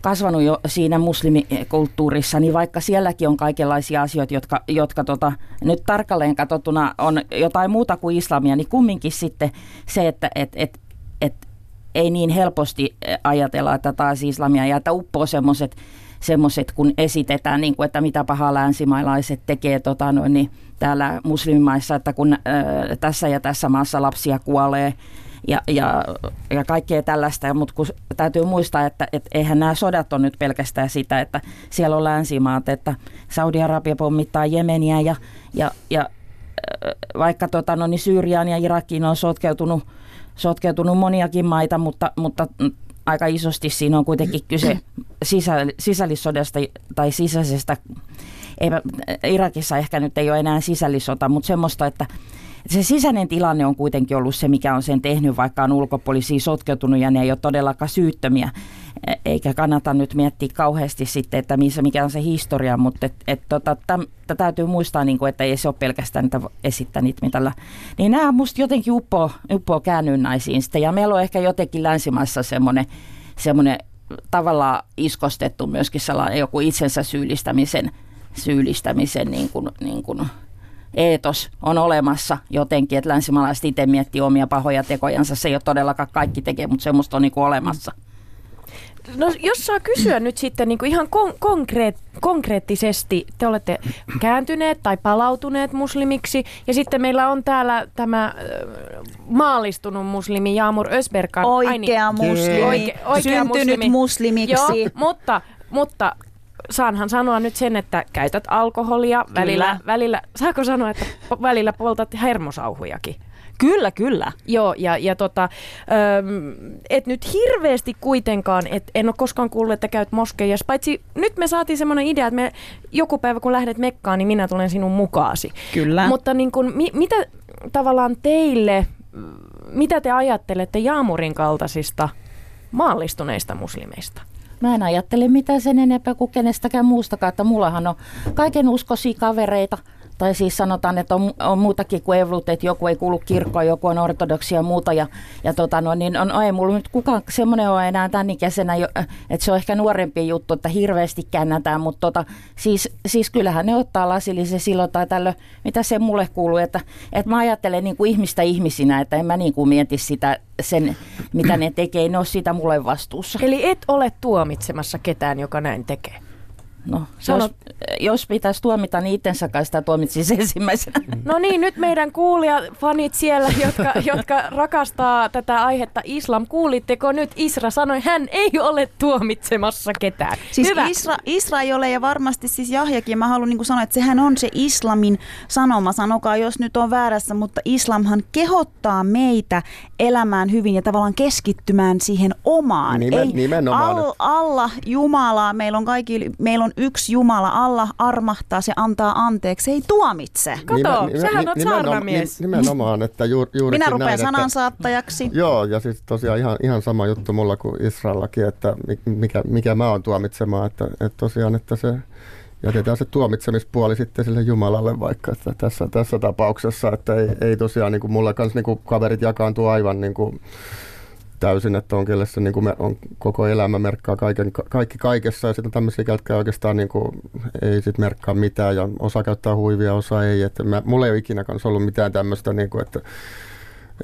[SPEAKER 4] kasvanut jo siinä muslimikulttuurissa, niin vaikka sielläkin on kaikenlaisia asioita, jotka, jotka tota, nyt tarkalleen katsottuna on jotain muuta kuin islamia, niin kumminkin sitten se, että et, et, et, ei niin helposti ajatella, että taas islamia ja että uppoo semmoiset semmoiset, kun esitetään, niin kuin, että mitä pahaa länsimaalaiset tekee tota, noin, niin täällä muslimimaissa, että kun ää, tässä ja tässä maassa lapsia kuolee ja, ja, ja kaikkea tällaista, mutta kun täytyy muistaa, että et eihän nämä sodat ole nyt pelkästään sitä, että siellä on länsimaat, että Saudi-Arabia pommittaa Jemeniä ja, ja, ja vaikka tota, no, niin Syyriaan ja Irakiin on sotkeutunut, sotkeutunut moniakin maita, mutta, mutta aika isosti siinä on kuitenkin kyse sisä, sisällissodasta tai sisäisestä. Ei, Irakissa ehkä nyt ei ole enää sisällissota, mutta semmoista, että se sisäinen tilanne on kuitenkin ollut se, mikä on sen tehnyt, vaikka on ulkopuolisia sotkeutunut ja ne ei ole todellakaan syyttömiä. E, eikä kannata nyt miettiä kauheasti sitten, että missä, mikä on se historia, mutta et, et, tota, täm, täytyy muistaa, niin kuin, että ei se ole pelkästään niitä esittänyt mitalla. Niin nämä musta jotenkin uppoo, uppoo käännynnäisiin sitten. Ja meillä on ehkä jotenkin länsimaissa semmoinen, semmoinen tavallaan iskostettu myöskin sellainen joku itsensä syyllistämisen, syyllistämisen niin kuin, niin kuin eetos on olemassa jotenkin, että länsimaalaiset itse miettii omia pahoja tekojansa. Se ei ole todellakaan kaikki tekee, mutta semmoista on niin kuin olemassa.
[SPEAKER 3] No jos saa kysyä nyt sitten niin kuin ihan kon- konkreet, konkreettisesti, te olette kääntyneet tai palautuneet muslimiksi ja sitten meillä on täällä tämä äh, maallistunut muslimi Jaamur Ösberkan.
[SPEAKER 2] Oikea muslimi,
[SPEAKER 3] Oike, oikea
[SPEAKER 2] syntynyt
[SPEAKER 3] muslimi.
[SPEAKER 2] muslimiksi.
[SPEAKER 3] Joo, mutta, mutta saanhan sanoa nyt sen, että käytät alkoholia välillä, välillä, saako sanoa, että välillä poltat hermosauhujakin?
[SPEAKER 2] Kyllä, kyllä.
[SPEAKER 3] Joo, ja, ja tota, öm, et nyt hirveästi kuitenkaan, et en ole koskaan kuullut, että käyt moskeijassa, paitsi nyt me saatiin semmoinen idea, että me joku päivä kun lähdet Mekkaan, niin minä tulen sinun mukaasi.
[SPEAKER 2] Kyllä.
[SPEAKER 3] Mutta niin kun, mi, mitä tavallaan teille, mitä te ajattelette Jaamurin kaltaisista maallistuneista muslimeista?
[SPEAKER 4] Mä en ajattele mitään sen enempää kuin kenestäkään muustakaan, että mullahan on kaiken uskoisia kavereita. Tai siis sanotaan, että on, on muutakin kuin evlut, että joku ei kuulu kirkkoon, joku on ortodoksia ja muuta. Ja, ja tota no, niin on, ei mulla nyt kukaan semmoinen ole enää tämän ikäisenä, jo- että se on ehkä nuorempi juttu, että hirveästi käännätään. Mutta tota, siis, siis kyllähän ne ottaa lasillisen silloin tai tällöin, mitä se mulle kuuluu. Että, että mä ajattelen niin kuin ihmistä ihmisinä, että en mä niin kuin mieti sitä, sen, mitä ne tekee, ne ole siitä mulle vastuussa.
[SPEAKER 3] Eli et ole tuomitsemassa ketään, joka näin tekee.
[SPEAKER 4] No,
[SPEAKER 3] Sano-
[SPEAKER 4] jos, jos pitäisi tuomita, niin itsensä kai sitä tuomitsisi [laughs] ensimmäisenä.
[SPEAKER 3] No niin, nyt meidän kuulijafanit siellä, [laughs] jotka, jotka rakastaa tätä aihetta islam. Kuulitteko nyt? Isra sanoi, hän ei ole tuomitsemassa ketään.
[SPEAKER 2] Siis
[SPEAKER 3] Hyvä.
[SPEAKER 2] Isra, Israel ja varmasti siis Jahjakin, mä haluan niin sanoa, että sehän on se islamin sanoma, sanokaa jos nyt on väärässä, mutta islamhan kehottaa meitä elämään hyvin ja tavallaan keskittymään siihen omaan.
[SPEAKER 5] Nimen- nimenomaan,
[SPEAKER 2] Al, alla Jumalaa, meillä on, kaikki, meillä on yksi Jumala, Allah armahtaa, se antaa anteeksi, se ei tuomitse.
[SPEAKER 3] Kato, sähän oot saarnamies.
[SPEAKER 5] Nimenomaan, että juur, juurikin
[SPEAKER 2] Minä rupean
[SPEAKER 5] näin, että-
[SPEAKER 2] sanansaattajaksi.
[SPEAKER 5] Joo, ja siis tosiaan ihan, ihan sama juttu mulla kuin Israellakin, että mi- mikä, mikä mä oon tuomitsemaan, että, että tosiaan, että se jätetään se tuomitsemispuoli sitten sille Jumalalle vaikka että tässä, tässä tapauksessa, että ei, ei tosiaan niin kuin mulla kanssa niin kuin kaverit jakaantuu aivan niin kuin täysin, että on kelle se niin kuin on koko elämä merkkaa kaiken, kaikki kaikessa ja sitten tämmöisiä, jotka oikeastaan niin kuin, ei sit merkkaa mitään ja osa käyttää huivia, osa ei. Että mä, mulla ei ole ikinä kanssa ollut mitään tämmöistä, niin kuin, että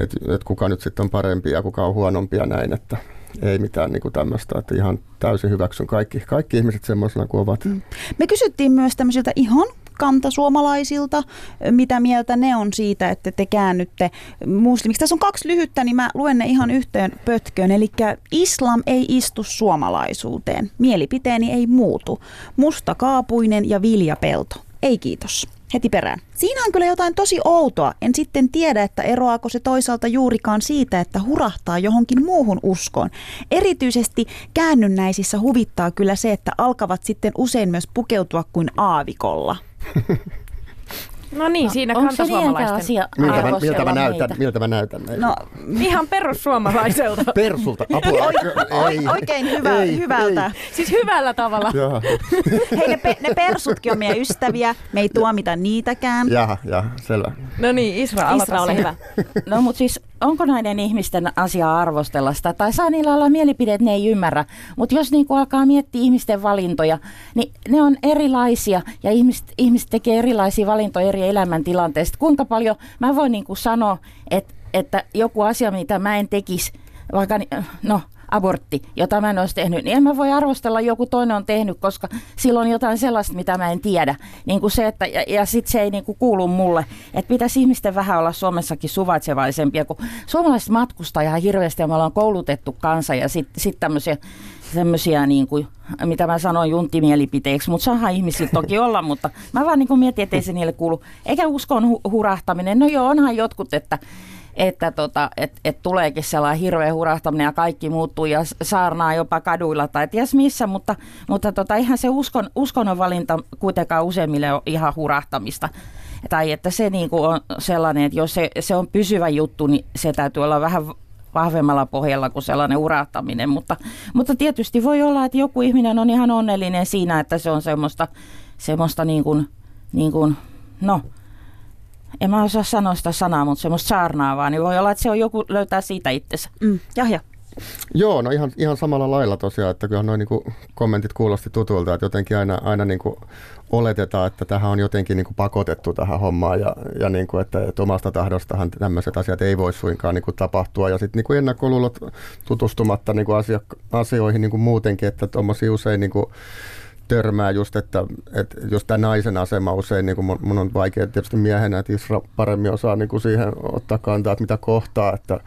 [SPEAKER 5] että et kuka nyt sitten on parempi ja kuka on huonompi ja näin, että ei mitään niin tämmöistä, että ihan täysin hyväksyn kaikki, kaikki ihmiset semmoisena kuin ovat. Mm.
[SPEAKER 2] Me kysyttiin myös tämmöisiltä ihan kantasuomalaisilta, mitä mieltä ne on siitä, että te käännytte muslimiksi. Tässä on kaksi lyhyttä, niin mä luen ne ihan yhteen pötköön. Eli islam ei istu suomalaisuuteen. Mielipiteeni ei muutu. Musta kaapuinen ja viljapelto. Ei kiitos. Heti perään. Siinä on kyllä jotain tosi outoa. En sitten tiedä, että eroaako se toisaalta juurikaan siitä, että hurahtaa johonkin muuhun uskoon. Erityisesti käännynnäisissä huvittaa kyllä se, että alkavat sitten usein myös pukeutua kuin aavikolla. [laughs]
[SPEAKER 3] No niin, siinä
[SPEAKER 4] Onko se niinkään
[SPEAKER 3] kantasuomalaisten.
[SPEAKER 4] asia
[SPEAKER 5] Miltä, mä, miltä, mä näytän,
[SPEAKER 4] meitä?
[SPEAKER 5] miltä mä näytän?
[SPEAKER 2] No,
[SPEAKER 3] Ihan perussuomalaiselta. [laughs]
[SPEAKER 5] Persulta, apua.
[SPEAKER 2] oi, oikein hyvä,
[SPEAKER 5] ei,
[SPEAKER 2] hyvältä.
[SPEAKER 3] siis hyvällä tavalla.
[SPEAKER 5] Ei. Jaha,
[SPEAKER 2] Hei, ne, pe- ne persutkin on meidän ystäviä. Me ei tuomita niitäkään.
[SPEAKER 5] jaha, jaha, selvä.
[SPEAKER 3] No niin, Isra,
[SPEAKER 2] Isra, ole hyvä.
[SPEAKER 4] No mutta siis onko näiden ihmisten asiaa arvostella sitä? Tai saa niillä olla mielipide, että ne ei ymmärrä. Mutta jos niinku alkaa miettiä ihmisten valintoja, niin ne on erilaisia ja ihmiset, ihmiset tekee erilaisia valintoja eri elämäntilanteista. Kuinka paljon, mä voin niinku sanoa, että, että joku asia, mitä mä en tekisi, vaikka, no abortti, jota mä en olisi tehnyt, niin en mä voi arvostella, joku toinen on tehnyt, koska silloin on jotain sellaista, mitä mä en tiedä. Niin kuin se, että, ja, ja sitten se ei niin kuin kuulu mulle. Että pitäisi ihmisten vähän olla Suomessakin suvaitsevaisempia, kun suomalaiset matkustaa ihan hirveästi ja me ollaan koulutettu kansa ja sitten sit tämmöisiä semmoisia, niin kuin, mitä mä sanoin juntimielipiteeksi, mutta saahan ihmisillä toki [laughs] olla, mutta mä vaan niin kuin mietin, että ei se niille kuulu. Eikä uskon hu- hurahtaminen, no joo, onhan jotkut, että että tota, et, et tuleekin sellainen hirveä hurahtaminen ja kaikki muuttuu ja saarnaa jopa kaduilla tai ties missä, mutta, mutta tota, ihan se uskon, uskonnon valinta kuitenkaan useimmille on ihan hurahtamista. Tai että se niinku on sellainen, että jos se, se on pysyvä juttu, niin se täytyy olla vähän vahvemmalla pohjalla kuin sellainen urahtaminen, mutta, mutta tietysti voi olla, että joku ihminen on ihan onnellinen siinä, että se on semmoista, semmoista niin kuin, niin kuin, no, en mä osaa sanoa sitä sanaa, mutta semmoista saarnaavaa, niin voi olla, että se on joku löytää siitä itsensä.
[SPEAKER 2] Mm. Jahja.
[SPEAKER 5] Joo, no ihan, ihan samalla lailla tosiaan, että kyllä noin niin kommentit kuulosti tutulta, että jotenkin aina, aina niin kuin oletetaan, että tähän on jotenkin niin kuin pakotettu tähän hommaan ja, ja niin kuin, että, että omasta tahdostahan tämmöiset asiat ei voi suinkaan niin kuin tapahtua. Ja sitten niin kuin ennakkoluulot tutustumatta niin kuin asia, asioihin niin kuin muutenkin, että tuommoisia usein niin kuin törmää just, että, että just tämä naisen asema usein, niin kuin mun, on vaikea tietysti miehenä, että Isra paremmin osaa niin kuin siihen ottaa kantaa, että mitä kohtaa, että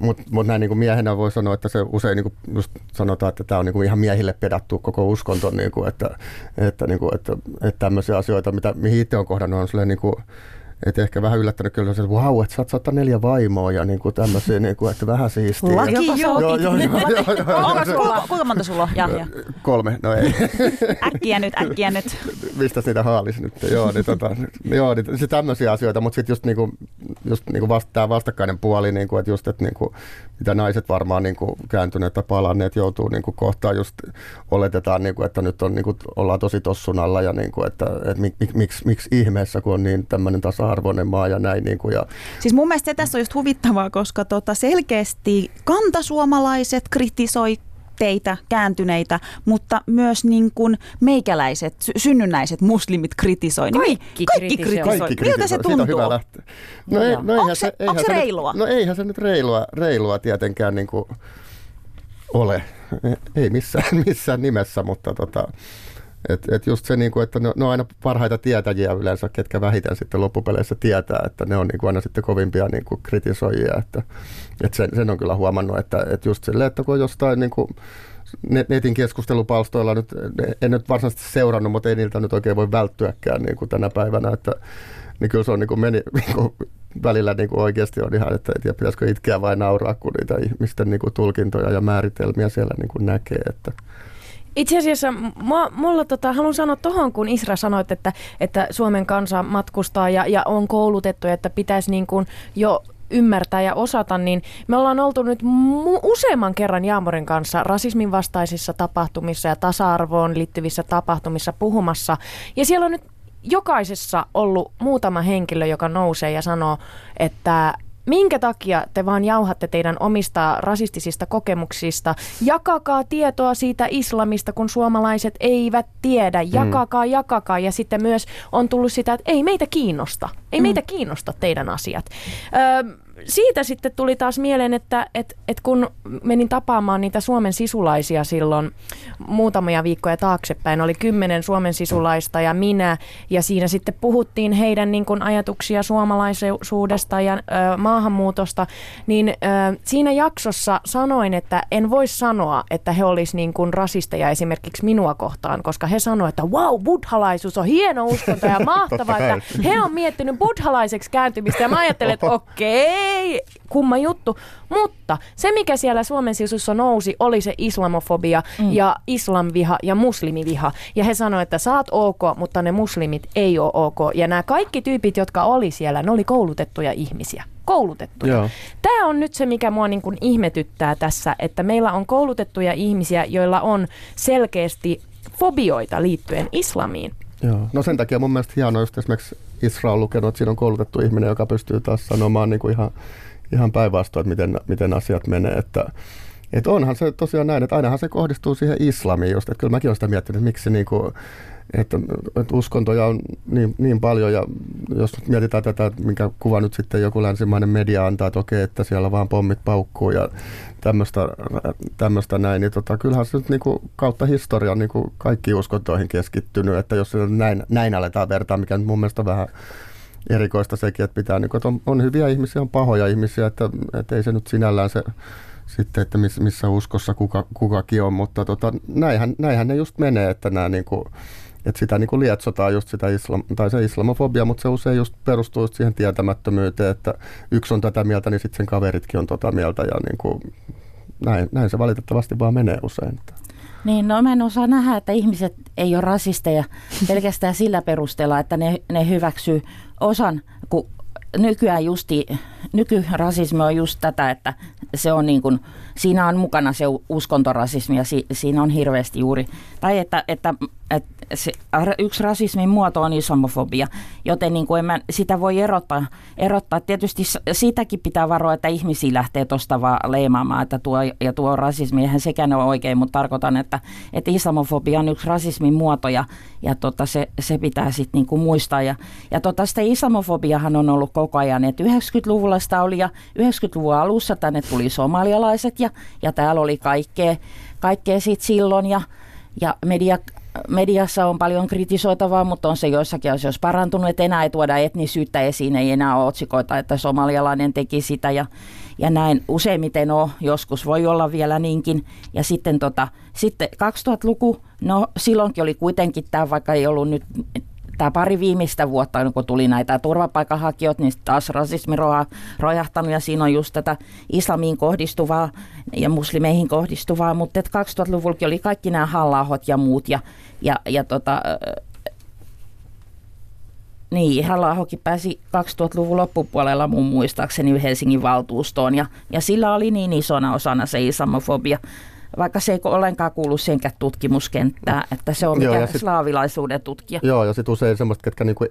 [SPEAKER 5] mutta mut näin niin miehenä voi sanoa, että se usein niin kuin just sanotaan, että tämä on niin kuin ihan miehille pedattu koko uskonto, niin kuin, että, että, niin kuin, että, että tämmöisiä asioita, mitä, mihin itse on kohdannut, on niin kuin, et ehkä vähän yllättänyt kyllä että vau, että sä oot 104 vaimoa ja niinku tämmöisiä, [laughs] niinku, että vähän siistiä.
[SPEAKER 2] Laki joo.
[SPEAKER 4] joo,
[SPEAKER 5] joo, joo, joo,
[SPEAKER 2] Kuinka, monta sulla on? Jahja.
[SPEAKER 5] Kolme, no ei. [laughs]
[SPEAKER 2] Äkkiä nyt, äkkiä nyt.
[SPEAKER 5] Mistä niitä haalisi nyt? Joo, niin, tota, joo, niin se tämmöisiä asioita, mutta sitten just, niinku, just niinku vasta, tämä vastakkainen puoli, niinku, että just, että niinku, mitä naiset varmaan niinku, kääntyneet tai palanneet joutuu niinku, kohtaan, just oletetaan, niinku, että nyt on, niinku, ollaan tosi tossun alla ja niinku, että et, mik, mik, miksi, miksi ihmeessä, kun on niin tämmöinen tasa-arvoinen maa ja näin. Niinku, ja,
[SPEAKER 2] Siis mun mielestä se tässä on just huvittavaa, koska tota selkeästi kantasuomalaiset kritisoi teitä, kääntyneitä, mutta myös niin kuin meikäläiset, sy- synnynnäiset muslimit kritisoi. Niin
[SPEAKER 3] Kaikki
[SPEAKER 2] kaikki
[SPEAKER 3] kritisoi.
[SPEAKER 2] kritisoi.
[SPEAKER 5] Kaikki
[SPEAKER 2] Miltä se
[SPEAKER 5] kritisoi. Siitä on
[SPEAKER 2] tuntuu?
[SPEAKER 5] hyvä lähteä. No,
[SPEAKER 4] No
[SPEAKER 5] ei, no eihän
[SPEAKER 2] Onko se-
[SPEAKER 5] eihän
[SPEAKER 2] onko se
[SPEAKER 5] nyt-
[SPEAKER 2] reilua?
[SPEAKER 5] no eihän se nyt reilua, reilua tietenkään niin kuin ole. Ei missään, [laughs] missään nimessä, mutta tota, et, et just se, niin kuin, että ne, ne on aina parhaita tietäjiä yleensä, ketkä vähiten sitten loppupeleissä tietää, että ne on niin kuin aina sitten kovimpia niin kuin kritisoijia. Että, et sen, sen on kyllä huomannut, että, että just silleen, että kun jostain niin kuin, net- netin keskustelupalstoilla nyt, en nyt varsinaisesti seurannut, mutta ei niiltä nyt oikein voi välttyäkään niin kuin tänä päivänä, että niin kyllä se on niin kuin meni, [laughs] niin kuin välillä niin kuin oikeasti on ihan, että ei tiedä pitäisikö itkeä vai nauraa, kun niitä ihmisten niin kuin tulkintoja ja määritelmiä siellä niin kuin näkee. Että.
[SPEAKER 3] Itse asiassa mua, mulla tota, haluan sanoa tuohon, kun Isra sanoit, että, että Suomen kansa matkustaa ja, ja on koulutettu, että pitäisi niin kuin jo ymmärtää ja osata, niin me ollaan oltu nyt mu- useamman kerran Jaamorin kanssa rasismin vastaisissa tapahtumissa ja tasa-arvoon liittyvissä tapahtumissa puhumassa. Ja siellä on nyt jokaisessa ollut muutama henkilö, joka nousee ja sanoo, että minkä takia te vaan jauhatte teidän omista rasistisista kokemuksista. Jakakaa tietoa siitä islamista, kun suomalaiset eivät tiedä. Jakakaa, jakakaa. Ja sitten myös on tullut sitä, että ei meitä kiinnosta. Ei mm. meitä kiinnosta teidän asiat. Öö, siitä sitten tuli taas mieleen, että et, et kun menin tapaamaan niitä Suomen sisulaisia silloin muutamia viikkoja taaksepäin, oli kymmenen Suomen sisulaista ja minä, ja siinä sitten puhuttiin heidän niin kuin ajatuksia suomalaisuudesta ja ö, maahanmuutosta, niin ö, siinä jaksossa sanoin, että en voi sanoa, että he olisivat niin kuin rasisteja esimerkiksi minua kohtaan, koska he sanoivat, että wow, buddhalaisuus on hieno uskonto ja [laughs] mahtavaa, että he on miettinyt buddhalaiseksi kääntymistä. Ja mä ajattelin, että [laughs] okei, kumma juttu. Mutta se, mikä siellä Suomen sisussa nousi, oli se islamofobia mm. ja islamviha ja muslimiviha. Ja he sanoivat, että sä oot ok, mutta ne muslimit ei ole ok. Ja nämä kaikki tyypit, jotka oli siellä, ne oli koulutettuja ihmisiä. Koulutettuja.
[SPEAKER 5] Joo.
[SPEAKER 3] Tämä on nyt se, mikä mua niin kuin ihmetyttää tässä, että meillä on koulutettuja ihmisiä, joilla on selkeästi fobioita liittyen islamiin.
[SPEAKER 5] Joo. No sen takia mun mielestä hienoa just esimerkiksi Isra on lukenut, että siinä on koulutettu ihminen, joka pystyy taas sanomaan niin kuin ihan, ihan päinvastoin, että miten, miten asiat menee. Että, että onhan se tosiaan näin, että ainahan se kohdistuu siihen islamiin just, että kyllä mäkin olen sitä miettinyt, että miksi niin kuin, että, että uskontoja on niin, niin paljon ja jos nyt mietitään tätä, minkä kuva nyt sitten joku länsimainen media antaa, että okei, että siellä vaan pommit paukkuu ja tämmöistä, näin, niin tota, kyllähän se nyt niin kuin kautta historian niin kuin kaikki uskontoihin keskittynyt, että jos näin, näin aletaan vertaa, mikä nyt mun mielestä vähän erikoista sekin, että pitää, niin kuin, että on, on hyviä ihmisiä, on pahoja ihmisiä, että, että ei se nyt sinällään se sitten, että miss, missä uskossa kuka, kukakin on, mutta tota, näinhän, näinhän ne just menee, että nämä niin kuin, että sitä niin lietsotaan just sitä islam, tai se islamofobia, mutta se usein just perustuu just siihen tietämättömyyteen, että yksi on tätä mieltä, niin sitten sen kaveritkin on tota mieltä ja niin kuin, näin, näin se valitettavasti vaan menee usein.
[SPEAKER 4] Niin, no mä en osaa nähdä, että ihmiset ei ole rasisteja pelkästään sillä perusteella, että ne, ne hyväksyy osan, kun nykyään justi, nykyrasismi on just tätä, että se on niin kuin, siinä on mukana se uskontorasismi ja si, siinä on hirveästi juuri, tai että, että, että se, yksi rasismin muoto on islamofobia, joten niin kuin en mä, sitä voi erottaa, erottaa. Tietysti siitäkin pitää varoa, että ihmisiä lähtee tuosta vaan leimaamaan, että tuo ja tuo rasismi, eihän sekään ole oikein, mutta tarkoitan, että, että islamofobia on yksi rasismin muoto ja, ja tota, se, se pitää sitten niin kuin muistaa. Ja, ja tota, sitä islamofobiahan on ollut koko ajan, että 90-luvulla sitä oli ja 90-luvun alussa tänne tuli somalialaiset ja, ja täällä oli kaikkea, kaikkea sitten silloin ja, ja media mediassa on paljon kritisoitavaa, mutta on se joissakin asioissa parantunut, että enää ei tuoda etnisyyttä esiin, ei enää ole otsikoita, että somalialainen teki sitä ja, ja näin useimmiten on, joskus voi olla vielä niinkin. Ja sitten, tota, sitten 2000-luku, no silloinkin oli kuitenkin tämä, vaikka ei ollut nyt tämä pari viimeistä vuotta, kun tuli näitä turvapaikanhakijoita, niin taas rasismi rojahtanut ja siinä on just tätä islamiin kohdistuvaa ja muslimeihin kohdistuvaa, mutta 2000-luvullakin oli kaikki nämä hallahot ja muut ja, ja, ja tota, niin, Halla-ahokin pääsi 2000-luvun loppupuolella mun muistaakseni Helsingin valtuustoon ja, ja sillä oli niin isona osana se islamofobia vaikka se ei ollenkaan kuulu senkään tutkimuskenttään, että se on mikä joo, sit, slaavilaisuuden tutkija.
[SPEAKER 5] Joo, ja sitten usein semmoista, ketkä niinku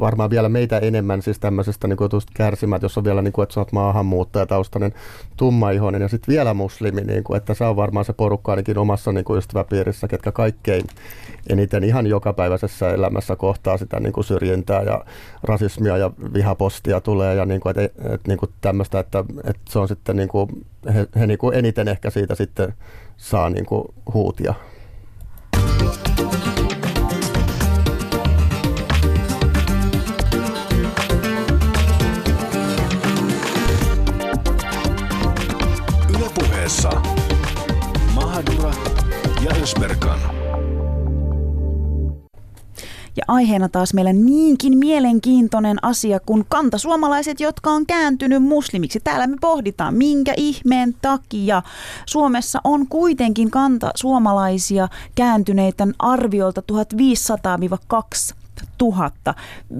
[SPEAKER 5] varmaan vielä meitä enemmän siis tämmöisestä niin kärsimät, jos on vielä, niin kuin, että sä oot maahanmuuttajataustainen tummaihoinen ja sitten vielä muslimi, niin kuin, että se on varmaan se porukka ainakin omassa niin kuin ystäväpiirissä, ketkä kaikkein eniten ihan jokapäiväisessä elämässä kohtaa sitä niin kuin syrjintää ja rasismia ja vihapostia tulee ja niin kuin, että, että, niin kuin tämmöistä, että, että se on sitten niin kuin, he, he niin kuin eniten ehkä siitä sitten saa niin kuin huutia.
[SPEAKER 1] Ylepuheessa Mahadura ja Ösberkan.
[SPEAKER 2] Ja aiheena taas meillä niinkin mielenkiintoinen asia kuin kantasuomalaiset, jotka on kääntynyt muslimiksi. Täällä me pohditaan, minkä ihmeen takia Suomessa on kuitenkin kantasuomalaisia kääntyneitä arviolta 1500-2 000.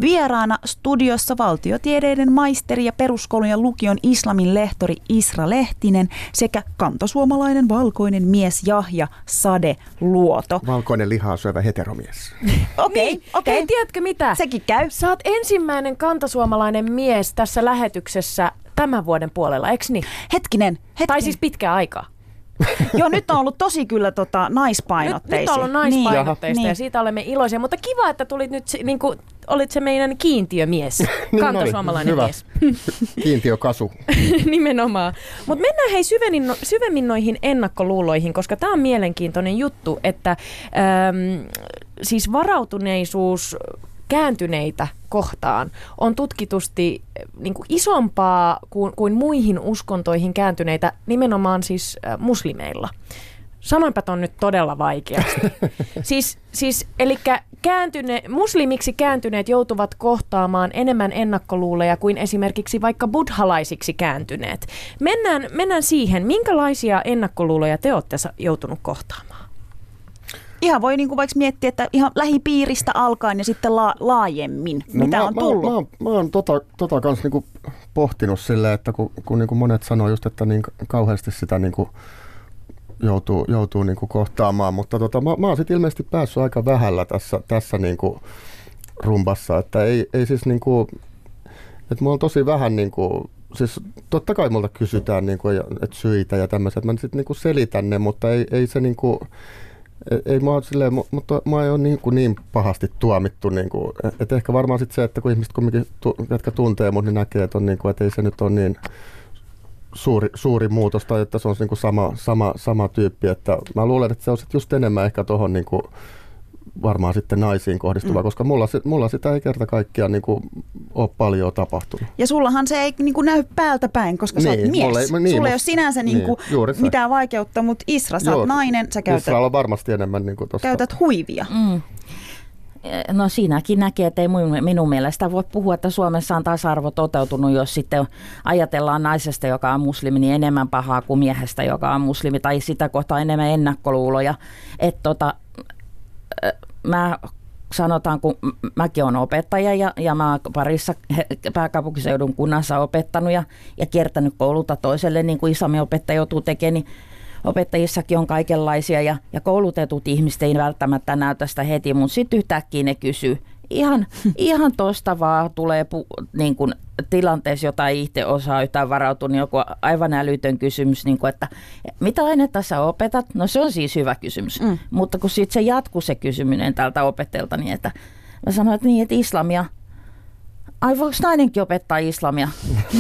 [SPEAKER 2] Vieraana studiossa valtiotieteiden maisteri ja peruskoulun ja lukion islamin lehtori Isra Lehtinen sekä kantasuomalainen valkoinen mies Jahja Sade Luoto.
[SPEAKER 5] Valkoinen lihaa syövä heteromies. [laughs]
[SPEAKER 2] Okei, niin, okei. Okay.
[SPEAKER 3] Tiedätkö mitä?
[SPEAKER 2] Sekin käy.
[SPEAKER 3] Sä oot ensimmäinen kantasuomalainen mies tässä lähetyksessä tämän vuoden puolella, eikö niin?
[SPEAKER 2] Hetkinen, hetkinen.
[SPEAKER 3] Tai siis pitkä aika. [laughs]
[SPEAKER 2] Joo, nyt on ollut tosi kyllä tota, naispainotteisia.
[SPEAKER 3] Nyt, nyt on ollut naispainotteista niin. ja siitä olemme iloisia, mutta kiva, että tulit nyt, niin kuin, olit se meidän kiintiömies, [laughs] niin kantasuomalainen
[SPEAKER 5] Hyvä.
[SPEAKER 3] mies. [laughs]
[SPEAKER 5] Kiintiökasu.
[SPEAKER 3] Nimenomaan. Mutta mennään hei syvemmin, no, syvemmin noihin ennakkoluuloihin, koska tämä on mielenkiintoinen juttu, että äm, siis varautuneisuus kääntyneitä kohtaan on tutkitusti eh, niin kuin isompaa kuin, kuin muihin uskontoihin kääntyneitä nimenomaan siis äh, muslimeilla. Sanoinpä on nyt todella vaikeasti. [laughs] siis, siis, eli kääntyne, muslimiksi kääntyneet joutuvat kohtaamaan enemmän ennakkoluuleja kuin esimerkiksi vaikka buddhalaisiksi kääntyneet. Mennään, mennään siihen, minkälaisia ennakkoluuloja te olette joutunut kohtaamaan?
[SPEAKER 2] Ihan voi niinku vaikka miettiä, että ihan lähipiiristä alkaen ja sitten la- laajemmin, no mitä
[SPEAKER 5] mä,
[SPEAKER 2] on tullut.
[SPEAKER 5] Mä, mä, mä oon tota, tota kanssa niinku pohtinut silleen, että kun, kun niinku monet sanoo just, että niin kauheasti sitä niinku joutuu, joutuu niinku kohtaamaan, mutta tota, mä, mä oon sitten ilmeisesti päässyt aika vähällä tässä, tässä niinku rumbassa, että ei, ei siis niinku, että mulla on tosi vähän niinku, siis totta kai multa kysytään niinku, että syitä ja tämmöiset, että mä sitten niinku selitän ne, mutta ei, ei se niinku, ei mua, silleen, mu- mutta mua ei ole niin, kuin niin pahasti tuomittu. Niin kuin, et ehkä varmaan sit se, että kun ihmiset kumminkin, jotka tuntee mut, niin näkee, että, on niin kuin, että ei se nyt ole niin suuri, suuri muutos tai että se on niin kuin sama, sama, sama tyyppi. Että mä luulen, että se on sit just enemmän ehkä tuohon niin kuin, varmaan sitten naisiin kohdistuva, mm. koska mulla, mulla sitä ei kerta kaikkiaan niin kuin, ole paljon tapahtunut.
[SPEAKER 2] Ja sullahan se ei niin kuin, näy päältä päin, koska niin, sä oot
[SPEAKER 5] Niin,
[SPEAKER 2] mies.
[SPEAKER 5] mulla ei-
[SPEAKER 2] Sulla
[SPEAKER 5] niin,
[SPEAKER 2] ei
[SPEAKER 5] mut-
[SPEAKER 2] ole sinänsä niin,
[SPEAKER 5] niin,
[SPEAKER 2] kuin,
[SPEAKER 5] juuri se.
[SPEAKER 2] mitään vaikeutta, mutta Isra, sä
[SPEAKER 5] Joo,
[SPEAKER 2] oot nainen, sä käytät,
[SPEAKER 5] Israel on varmasti enemmän niin kuin tossa.
[SPEAKER 2] käytät huivia.
[SPEAKER 4] Mm. No siinäkin näkee, että ei minun, mielestä voi puhua, että Suomessa on tasa-arvo toteutunut, jos sitten ajatellaan naisesta, joka on muslimi, niin enemmän pahaa kuin miehestä, joka on muslimi, tai sitä kohtaa enemmän ennakkoluuloja. Että tota, mä sanotaan, kun mäkin olen opettaja ja, ja mä parissa pääkaupunkiseudun kunnassa opettanut ja, ja kiertänyt koululta toiselle, niin kuin islamin opettaja joutuu tekemään, niin opettajissakin on kaikenlaisia ja, ja koulutetut ihmiset ei välttämättä näytä sitä heti, mutta sitten yhtäkkiä ne kysyy. Ihan, ihan tuosta vaan tulee pu, niin kuin tilanteessa, jota ei itse osaa yhtään varautua, niin joku aivan älytön kysymys, niin kuin, että mitä ainetta sä opetat? No se on siis hyvä kysymys, mm. mutta kun sitten se jatkuu se kysyminen tältä opettajalta, niin että mä sanoin, että niin, että islamia, Ai voiko nainenkin opettaa islamia?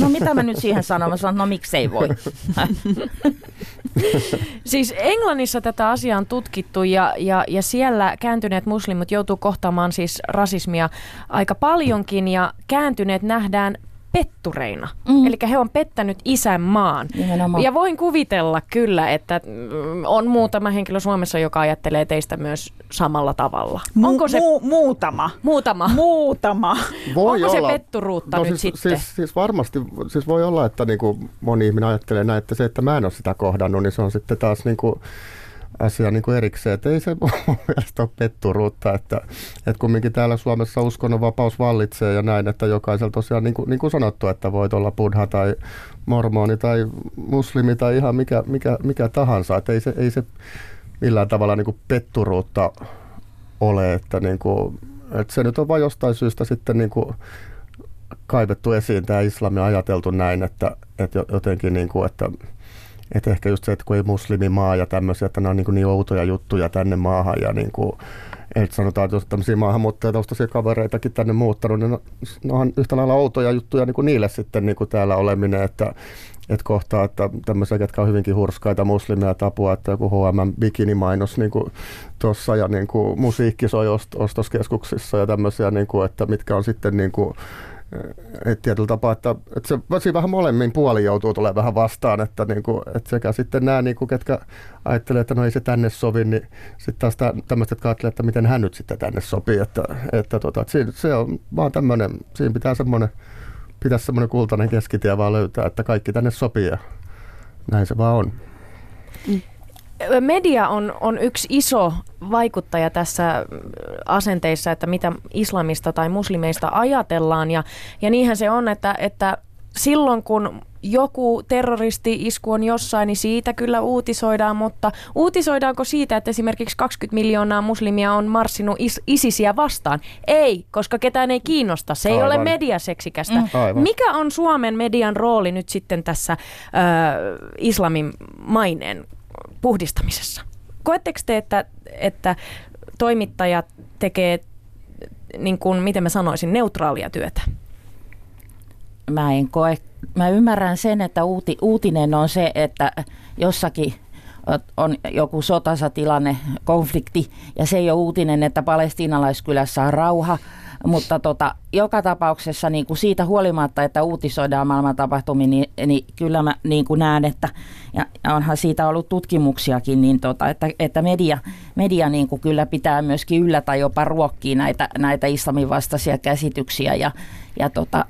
[SPEAKER 4] No mitä mä nyt siihen sanon? Mä sanon, no miksei voi. [laughs] [laughs]
[SPEAKER 3] Siis Englannissa tätä asiaa on tutkittu ja, ja, ja siellä kääntyneet muslimit joutuu kohtaamaan siis rasismia aika paljonkin ja kääntyneet nähdään pettureina.
[SPEAKER 4] Mm.
[SPEAKER 3] Eli he on pettänyt isänmaan.
[SPEAKER 4] Nimenomaan.
[SPEAKER 3] Ja voin kuvitella kyllä, että mm, on muutama henkilö Suomessa, joka ajattelee teistä myös samalla tavalla.
[SPEAKER 2] Mu-
[SPEAKER 3] Onko se
[SPEAKER 2] mu- muutama?
[SPEAKER 3] muutama?
[SPEAKER 2] Muutama.
[SPEAKER 3] Onko se petturuutta nyt
[SPEAKER 5] siis,
[SPEAKER 3] sitten?
[SPEAKER 5] Siis, siis varmasti, siis voi olla, että niin kuin moni ihminen ajattelee näin, että se, että mä en ole sitä kohdannut, niin se on sitten taas niin kuin asia niin kuin erikseen. Että ei se [laughs] mun mielestä ole petturuutta, että, että kumminkin täällä Suomessa uskonnonvapaus vallitsee ja näin, että jokaisella tosiaan, niin kuin, niin kuin sanottu, että voit olla buddha tai mormoni tai muslimi tai ihan mikä, mikä, mikä tahansa. Että ei se, ei se millään tavalla niin kuin petturuutta ole, että, niin kuin, että se nyt on vain jostain syystä sitten niin kuin kaivettu esiin tämä islami ja ajateltu näin, että, että jo- jotenkin niin kuin, että, että ehkä just se, että kun ei muslimimaa ja tämmöisiä, että nämä on niin, kuin niin outoja juttuja tänne maahan ja niin kuin, että sanotaan, että jos tämmöisiä maahanmuuttajataustaisia kavereitakin tänne muuttanut, niin no, ne on yhtä lailla outoja juttuja niin kuin niille sitten niin kuin täällä oleminen, että, että kohtaa, että tämmöisiä, ketkä on hyvinkin hurskaita muslimeja tapua, että joku H&M bikinimainos niin tuossa ja niin kuin musiikki soi ost- ostoskeskuksissa ja tämmöisiä, niin kuin, että mitkä on sitten niin kuin, et tietyllä tapaa, että, että se siinä vähän molemmin puoli joutuu tulemaan vähän vastaan, että, niin kuin, että sekä sitten nämä, niin kuin, ketkä ajattelee, että no ei se tänne sovi, niin sitten taas tä- tämmöiset, jotka ajattelee, että miten hän nyt sitten tänne sopii, että, että, tota, että siinä, se on vaan tämmöinen, siinä pitää semmoinen, pitäisi semmoinen kultainen keskitie vaan löytää, että kaikki tänne sopii ja näin se vaan on.
[SPEAKER 3] Media on, on yksi iso vaikuttaja tässä asenteissa, että mitä islamista tai muslimeista ajatellaan. Ja, ja niinhän se on, että, että silloin kun joku terroristi-isku on jossain, niin siitä kyllä uutisoidaan, mutta uutisoidaanko siitä, että esimerkiksi 20 miljoonaa muslimia on marssinut is- ISISiä vastaan? Ei, koska ketään ei kiinnosta. Se ei
[SPEAKER 5] Aivan.
[SPEAKER 3] ole mediaseksikästä.
[SPEAKER 4] Mm.
[SPEAKER 5] Aivan.
[SPEAKER 3] Mikä on Suomen median rooli nyt sitten tässä ö, islamin maineen puhdistamisessa? Koetteko te, että, että toimittajat tekee, niin kuin, miten mä sanoisin, neutraalia työtä?
[SPEAKER 4] mä en koe, mä ymmärrän sen, että uuti, uutinen on se, että jossakin on joku sotasa-tilanne, konflikti, ja se ei ole uutinen, että palestiinalaiskylässä on rauha, mutta tota, joka tapauksessa niin kuin siitä huolimatta, että uutisoidaan maailman tapahtumia, niin, niin kyllä mä niin kuin näen, että ja onhan siitä ollut tutkimuksiakin, niin tota, että, että media, media niin kuin kyllä pitää myöskin yllä tai jopa ruokkii näitä, näitä islamin vastaisia käsityksiä ja, ja tota,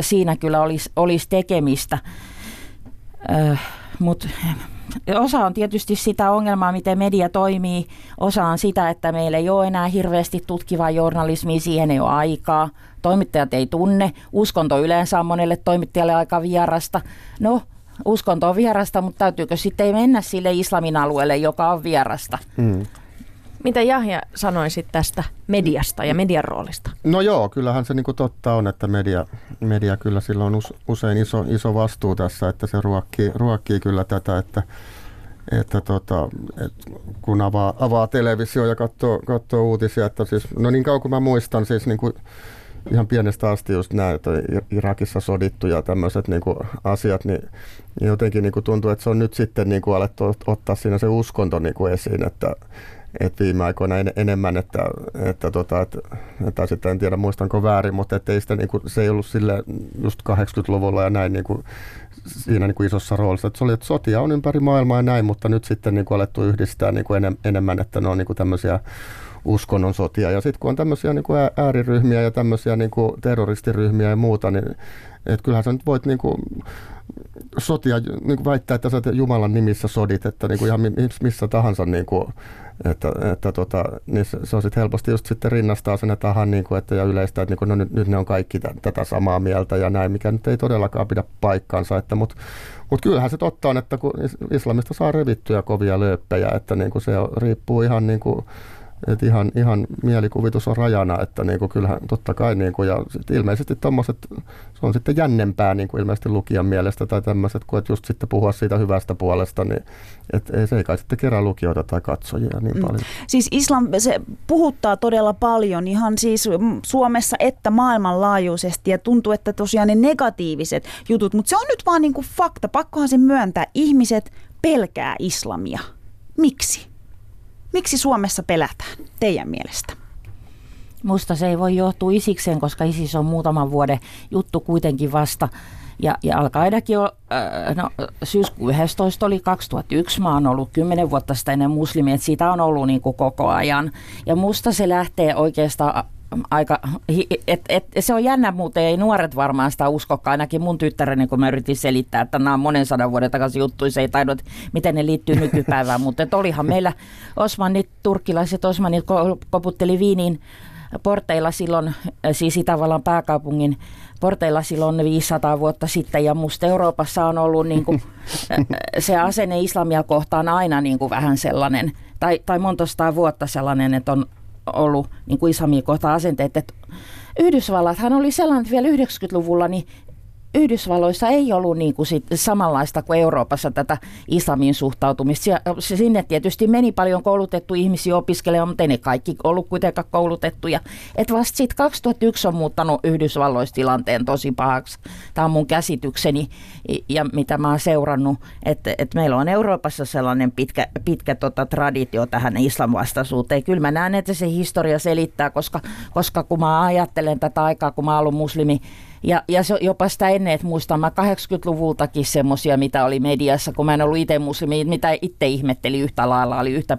[SPEAKER 4] siinä kyllä olisi, olisi tekemistä. Mutta osa on tietysti sitä ongelmaa, miten media toimii. Osa on sitä, että meillä ei ole enää hirveästi tutkivaa journalismia, siihen ei ole aikaa. Toimittajat ei tunne. Uskonto yleensä on monelle toimittajalle aika vierasta. No, uskonto on vierasta, mutta täytyykö sitten mennä sille islamin alueelle, joka on vierasta?
[SPEAKER 5] Mm.
[SPEAKER 3] Mitä Jahja sanoisit tästä mediasta ja median roolista?
[SPEAKER 5] No joo, kyllähän se niinku totta on, että media, media kyllä sillä on us, usein iso, iso vastuu tässä, että se ruokkii, ruokkii kyllä tätä, että, että tota, et kun avaa, avaa televisio ja katsoo, katsoo uutisia, että siis, no niin kauan kuin mä muistan, siis niin kuin ihan pienestä asti just nämä, että Irakissa sodittu ja tämmöiset niin asiat, niin jotenkin niin kuin tuntuu, että se on nyt sitten niin kuin alettu ottaa siinä se uskonto niin kuin esiin, että, että viime aikoina en, enemmän, että, että, tota, että, että sitten en tiedä muistanko väärin, mutta että ei sitä, niin kuin, se ei ollut sille just 80-luvulla ja näin niin kuin, siinä niin kuin isossa roolissa. Että se oli, että sotia on ympäri maailmaa ja näin, mutta nyt sitten niin kuin alettu yhdistää niin kuin enemmän, että ne on niin kuin tämmöisiä uskonnon sotia. Ja sitten kun on tämmöisiä niin kuin ääriryhmiä ja tämmöisiä niin kuin terroristiryhmiä ja muuta, niin että kyllähän sä nyt voit niin kuin sotia niin kuin väittää, että sä Jumalan nimissä sodit, että niin kuin ihan missä tahansa niin kuin, että, että tota, niin se, se on sitten helposti just sitten rinnastaa sen tahan niin kuin, että, ja yleistä, että niin kuin, no nyt, nyt ne on kaikki t- tätä samaa mieltä ja näin, mikä nyt ei todellakaan pidä paikkaansa. Että, mutta mut kyllähän se totta on, että kun islamista saa revittyjä kovia lööppejä, että niin kuin se riippuu ihan niin kuin, et ihan, ihan mielikuvitus on rajana, että niinku kyllähän totta kai, niinku, ja sit ilmeisesti tommoset, se on sitten jännempää niinku ilmeisesti lukijan mielestä tai tämmöiset, kun et just sitten puhua siitä hyvästä puolesta, niin et ei, se ei kai sitten kerää lukijoita tai katsojia niin mm. paljon.
[SPEAKER 2] Siis islam, se puhuttaa todella paljon ihan siis Suomessa että maailmanlaajuisesti ja tuntuu, että tosiaan ne negatiiviset jutut, mutta se on nyt vaan niinku fakta, pakkohan se myöntää, ihmiset pelkää islamia. Miksi? Miksi Suomessa pelätään teidän mielestä?
[SPEAKER 4] Musta se ei voi johtua isikseen, koska ISIS on muutaman vuoden juttu kuitenkin vasta. Ja, ja Al-Qaidakin on, äh, no, syyskuun 11 oli 2001, mä oon ollut 10 vuotta sitä ennen muslimia, että siitä on ollut niin kuin koko ajan. Ja musta se lähtee oikeastaan aika, et, et, se on jännä muuten, ei nuoret varmaan sitä uskokaan, ainakin mun tyttäreni, kun mä yritin selittää, että nämä on monen sadan vuoden takaisin juttu, se ei taidot, miten ne liittyy nykypäivään, mutta olihan meillä osmanit, turkkilaiset osmanit koputteli Viiniin porteilla silloin, siis Itävallan pääkaupungin porteilla silloin 500 vuotta sitten. Ja musta Euroopassa on ollut niin kuin, se asenne islamia kohtaan aina niin kuin vähän sellainen, tai, tai monta vuotta sellainen, että on ollut niin kuin islamia kohtaan asenteet. Että Yhdysvallathan oli sellainen, että vielä 90-luvulla niin Yhdysvalloissa ei ollut niin kuin sit samanlaista kuin Euroopassa tätä islamin suhtautumista. Sinne tietysti meni paljon koulutettu ihmisiä opiskelemaan, mutta ei ne kaikki ollut kuitenkaan koulutettuja. Et vasta sitten 2001 on muuttanut Yhdysvalloissa tilanteen tosi pahaksi. Tämä on mun käsitykseni ja mitä mä oon seurannut, että, että meillä on Euroopassa sellainen pitkä, pitkä tota, traditio tähän islamvastaisuuteen. Kyllä mä näen, että se historia selittää, koska, koska kun mä ajattelen tätä aikaa, kun mä oon ollut muslimi, ja, ja se, jopa sitä ennen, että muistan mä 80-luvultakin semmoisia, mitä oli mediassa, kun mä en ollut itse muslimi, mitä itse ihmetteli yhtä lailla, oli yhtä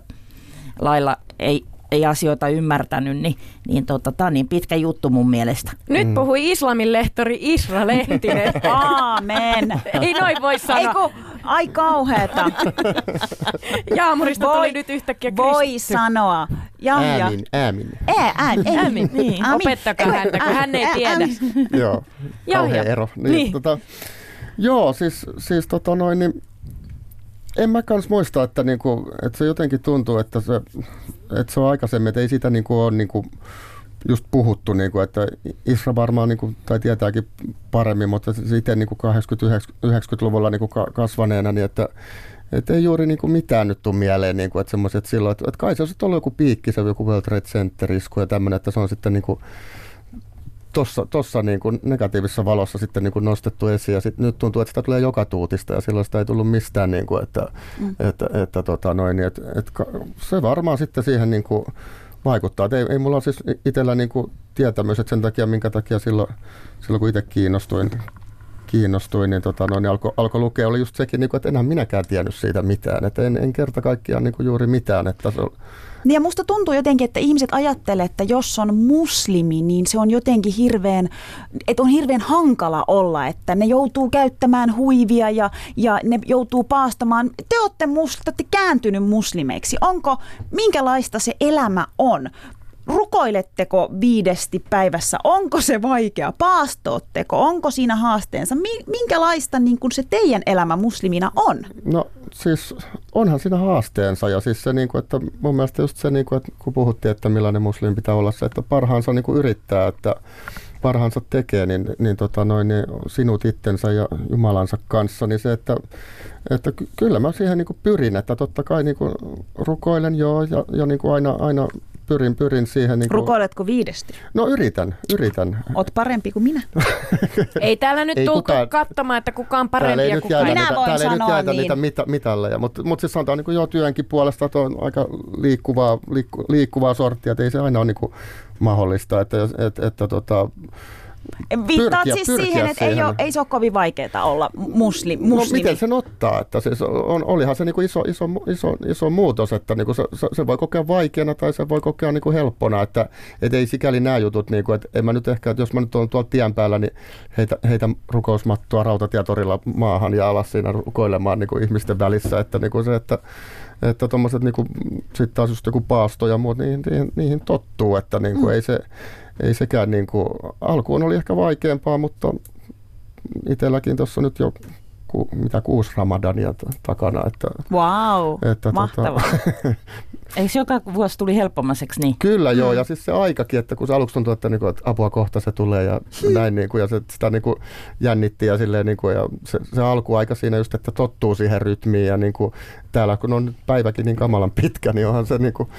[SPEAKER 4] lailla, ei, ei asioita ymmärtänyt, niin, niin tota, tämä on niin pitkä juttu mun mielestä.
[SPEAKER 3] Nyt mm. puhui islamin lehtori Isra Lehtinen. [laughs]
[SPEAKER 2] Aamen.
[SPEAKER 3] ei noin voi sanoa. Ei kun,
[SPEAKER 2] ai kauheeta. [laughs]
[SPEAKER 3] Jaamurista voi, tuli nyt yhtäkkiä
[SPEAKER 2] Kristus. Voi sanoa.
[SPEAKER 5] Ja, äämin, äämin.
[SPEAKER 2] Ää, äämin,
[SPEAKER 3] äämin. Niin. Äämin. Opettakaa häntä, kun hän ei tiedä.
[SPEAKER 5] Joo, kauhea ero. Niin, niin. Tota, joo, siis, siis tota noin, niin en mä kans muista, että, niinku, että se jotenkin tuntuu, että se, että se on aikaisemmin, että ei sitä niinku ole niinku just puhuttu, niinku, että Isra varmaan, niinku, tai tietääkin paremmin, mutta sitten niinku 80-90-luvulla niinku kasvaneena, niin että että ei juuri niinku mitään nyt tule mieleen, niinku, että semmoiset silloin, että, että kai se olisi ollut joku piikki, se joku World Trade Center-isku ja tämmöinen, että se on sitten niinku, tuossa tossa niin kuin negatiivisessa valossa sitten niin kuin nostettu esiin ja sit nyt tuntuu, että sitä tulee joka tuutista ja silloin sitä ei tullut mistään, niin kuin, että, mm. että, että, tota noin, niin, että, että, se varmaan sitten siihen niin kuin vaikuttaa. Et ei, ei mulla ole siis itsellä niin kuin tietämys, että sen takia, minkä takia silloin, silloin kun itse kiinnostuin, kiinnostuin, niin, tota, no, niin alkoi alko lukea, oli just sekin, niin kuin, että enhän minäkään tiennyt siitä mitään. Että en, en kerta kaikkiaan niin kuin juuri mitään. Että se,
[SPEAKER 2] niin ja musta tuntuu jotenkin, että ihmiset ajattelee, että jos on muslimi, niin se on jotenkin hirveän, että on hirveän hankala olla, että ne joutuu käyttämään huivia ja, ja ne joutuu paastamaan. Te olette, mus, te olette kääntynyt muslimeiksi. Onko, minkälaista se elämä on? Rukoiletteko viidesti päivässä? Onko se vaikea? Paastootteko? Onko siinä haasteensa? Minkälaista niin kuin se teidän elämä muslimina on?
[SPEAKER 5] No siis onhan siinä haasteensa ja siis se, niin kuin, että mun mielestä just se, niin kuin, että kun puhuttiin, että millainen muslim pitää olla se, että parhaansa niin kuin yrittää, että parhaansa tekee, niin, niin, tota noin, niin sinut itsensä ja Jumalansa kanssa, niin se, että, että ky- kyllä mä siihen niin pyrin, että totta kai niin rukoilen joo ja, ja niin aina, aina pyrin, pyrin siihen. Niin kuin,
[SPEAKER 2] Rukoiletko viidesti?
[SPEAKER 5] No yritän, yritän.
[SPEAKER 2] Oot parempi kuin minä. [laughs]
[SPEAKER 3] Ei täällä nyt
[SPEAKER 5] Ei
[SPEAKER 3] tultu
[SPEAKER 5] kukaan-
[SPEAKER 3] katsomaan, että kuka on parempi
[SPEAKER 5] ei
[SPEAKER 3] ja kuka.
[SPEAKER 2] Minä
[SPEAKER 5] niitä,
[SPEAKER 2] voin
[SPEAKER 5] täällä ei nyt
[SPEAKER 2] sanoa
[SPEAKER 5] jäädä
[SPEAKER 2] niin.
[SPEAKER 5] niitä mita, mitalleja, mutta mut siis sanotaan niin jo työnkin puolesta, että on aika liikkuvaa, liikku, liikkuvaa sorttia, että ei se aina ole niin kuin mahdollista, että, jos- että, että tota,
[SPEAKER 2] Viittaat
[SPEAKER 5] Pyrkiä-
[SPEAKER 2] siis
[SPEAKER 5] pyrkiä
[SPEAKER 2] siihen, että ei, ole, ei se ole kovin vaikeaa olla musli,
[SPEAKER 5] No
[SPEAKER 2] muslimi.
[SPEAKER 5] miten sen ottaa? Että siis on, olihan se niinku iso, iso, iso, iso muutos, että niinku se, se, se, voi kokea vaikeana tai se voi kokea niinku helppona, että et ei sikäli nämä jutut, niinku, että en mä nyt ehkä, että jos mä nyt olen tuolla tien päällä, niin heitä, heitä rukousmattoa rautatietorilla maahan ja alas siinä rukoilemaan niinku ihmisten välissä, että niinku se, että että tuommoiset niinku, sitten taas just joku paasto ja muut, niihin, niihin, niihin tottuu, että niinku mm. ei, se, ei sekään niinku, alkuun oli ehkä vaikeampaa, mutta itselläkin tuossa nyt jo ku, mitä kuusi ramadania takana. Että,
[SPEAKER 2] Wow,
[SPEAKER 5] että
[SPEAKER 2] mahtavaa. [laughs]
[SPEAKER 4] Eikö joka vuosi tuli helpommaseksi niin?
[SPEAKER 5] Kyllä joo, ja siis se aikakin, että kun se aluksi tuntui, että, niinku, että apua kohta se tulee ja näin, niinku, ja se, sitä niinku, jännitti ja, silleen, niinku, ja se, se alkuaika siinä just, että tottuu siihen rytmiin ja niinku, täällä kun on päiväkin niin kamalan pitkä, niin onhan se niinku,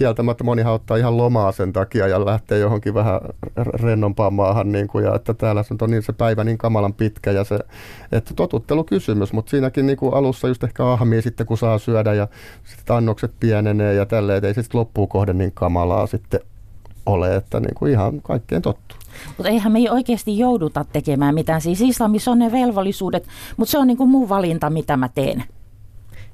[SPEAKER 5] kieltämättä monihan ottaa ihan lomaa sen takia ja lähtee johonkin vähän rennompaan maahan, niin kuin, ja että täällä se on niin se päivä niin kamalan pitkä ja se, että totuttelukysymys, mutta siinäkin niin kuin alussa just ehkä ahmii sitten kun saa syödä ja sitten annokset pienenee ja tälleen, että ei se sitten loppuun kohden niin kamalaa sitten ole, että niin kuin ihan kaikkeen tottuu.
[SPEAKER 4] Mutta eihän me ei oikeasti jouduta tekemään mitään. Siis islamissa on ne velvollisuudet, mutta se on niin kuin mun valinta, mitä mä teen.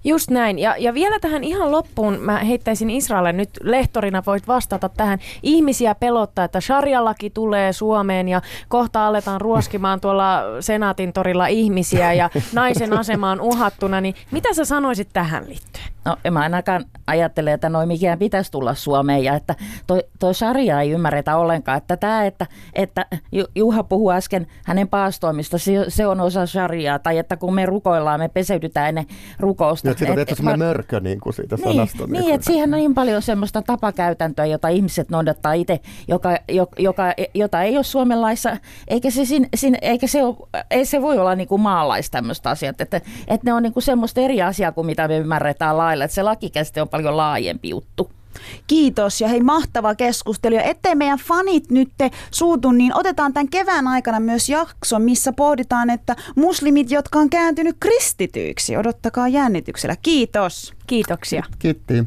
[SPEAKER 3] Just näin. Ja, ja vielä tähän ihan loppuun mä heittäisin Israelille nyt lehtorina voit vastata tähän. Ihmisiä pelottaa, että sharia-laki tulee Suomeen ja kohta aletaan ruoskimaan tuolla Senaatin torilla ihmisiä ja naisen asema on uhattuna. Niin mitä sä sanoisit tähän liittyen?
[SPEAKER 4] No en mä ainakaan ajattele, että noin mikään pitäisi tulla Suomeen ja että toi, toi sarja ei ymmärretä ollenkaan. Että tämä, että, että Ju- Juha puhui äsken hänen paastoimista, se, se on osa sarjaa. Tai että kun me rukoillaan, me peseydytään ennen rukousta.
[SPEAKER 5] Ja että siitä on tehty semmoinen
[SPEAKER 4] mä-
[SPEAKER 5] mörkö niin kuin siitä
[SPEAKER 4] niin,
[SPEAKER 5] sanasta.
[SPEAKER 4] niin, että siihen on niin paljon semmoista tapakäytäntöä, jota ihmiset noudattaa itse, joka, jo- joka, jota ei ole Suomen laissa, eikä se, sin, sin, eikä se, ole, ei se voi olla niin kuin maalais tämmöistä asiat, että, että ne on niin kuin semmoista eri asiaa kuin mitä me ymmärretään lailla, että se lakikäsite on paljon laajempi juttu.
[SPEAKER 2] Kiitos ja hei mahtava keskustelu. Ja ettei meidän fanit nyt suutu, niin otetaan tämän kevään aikana myös jakso, missä pohditaan, että muslimit, jotka on kääntynyt kristityiksi, odottakaa jännityksellä. Kiitos.
[SPEAKER 3] Kiitoksia.
[SPEAKER 5] Kiitti.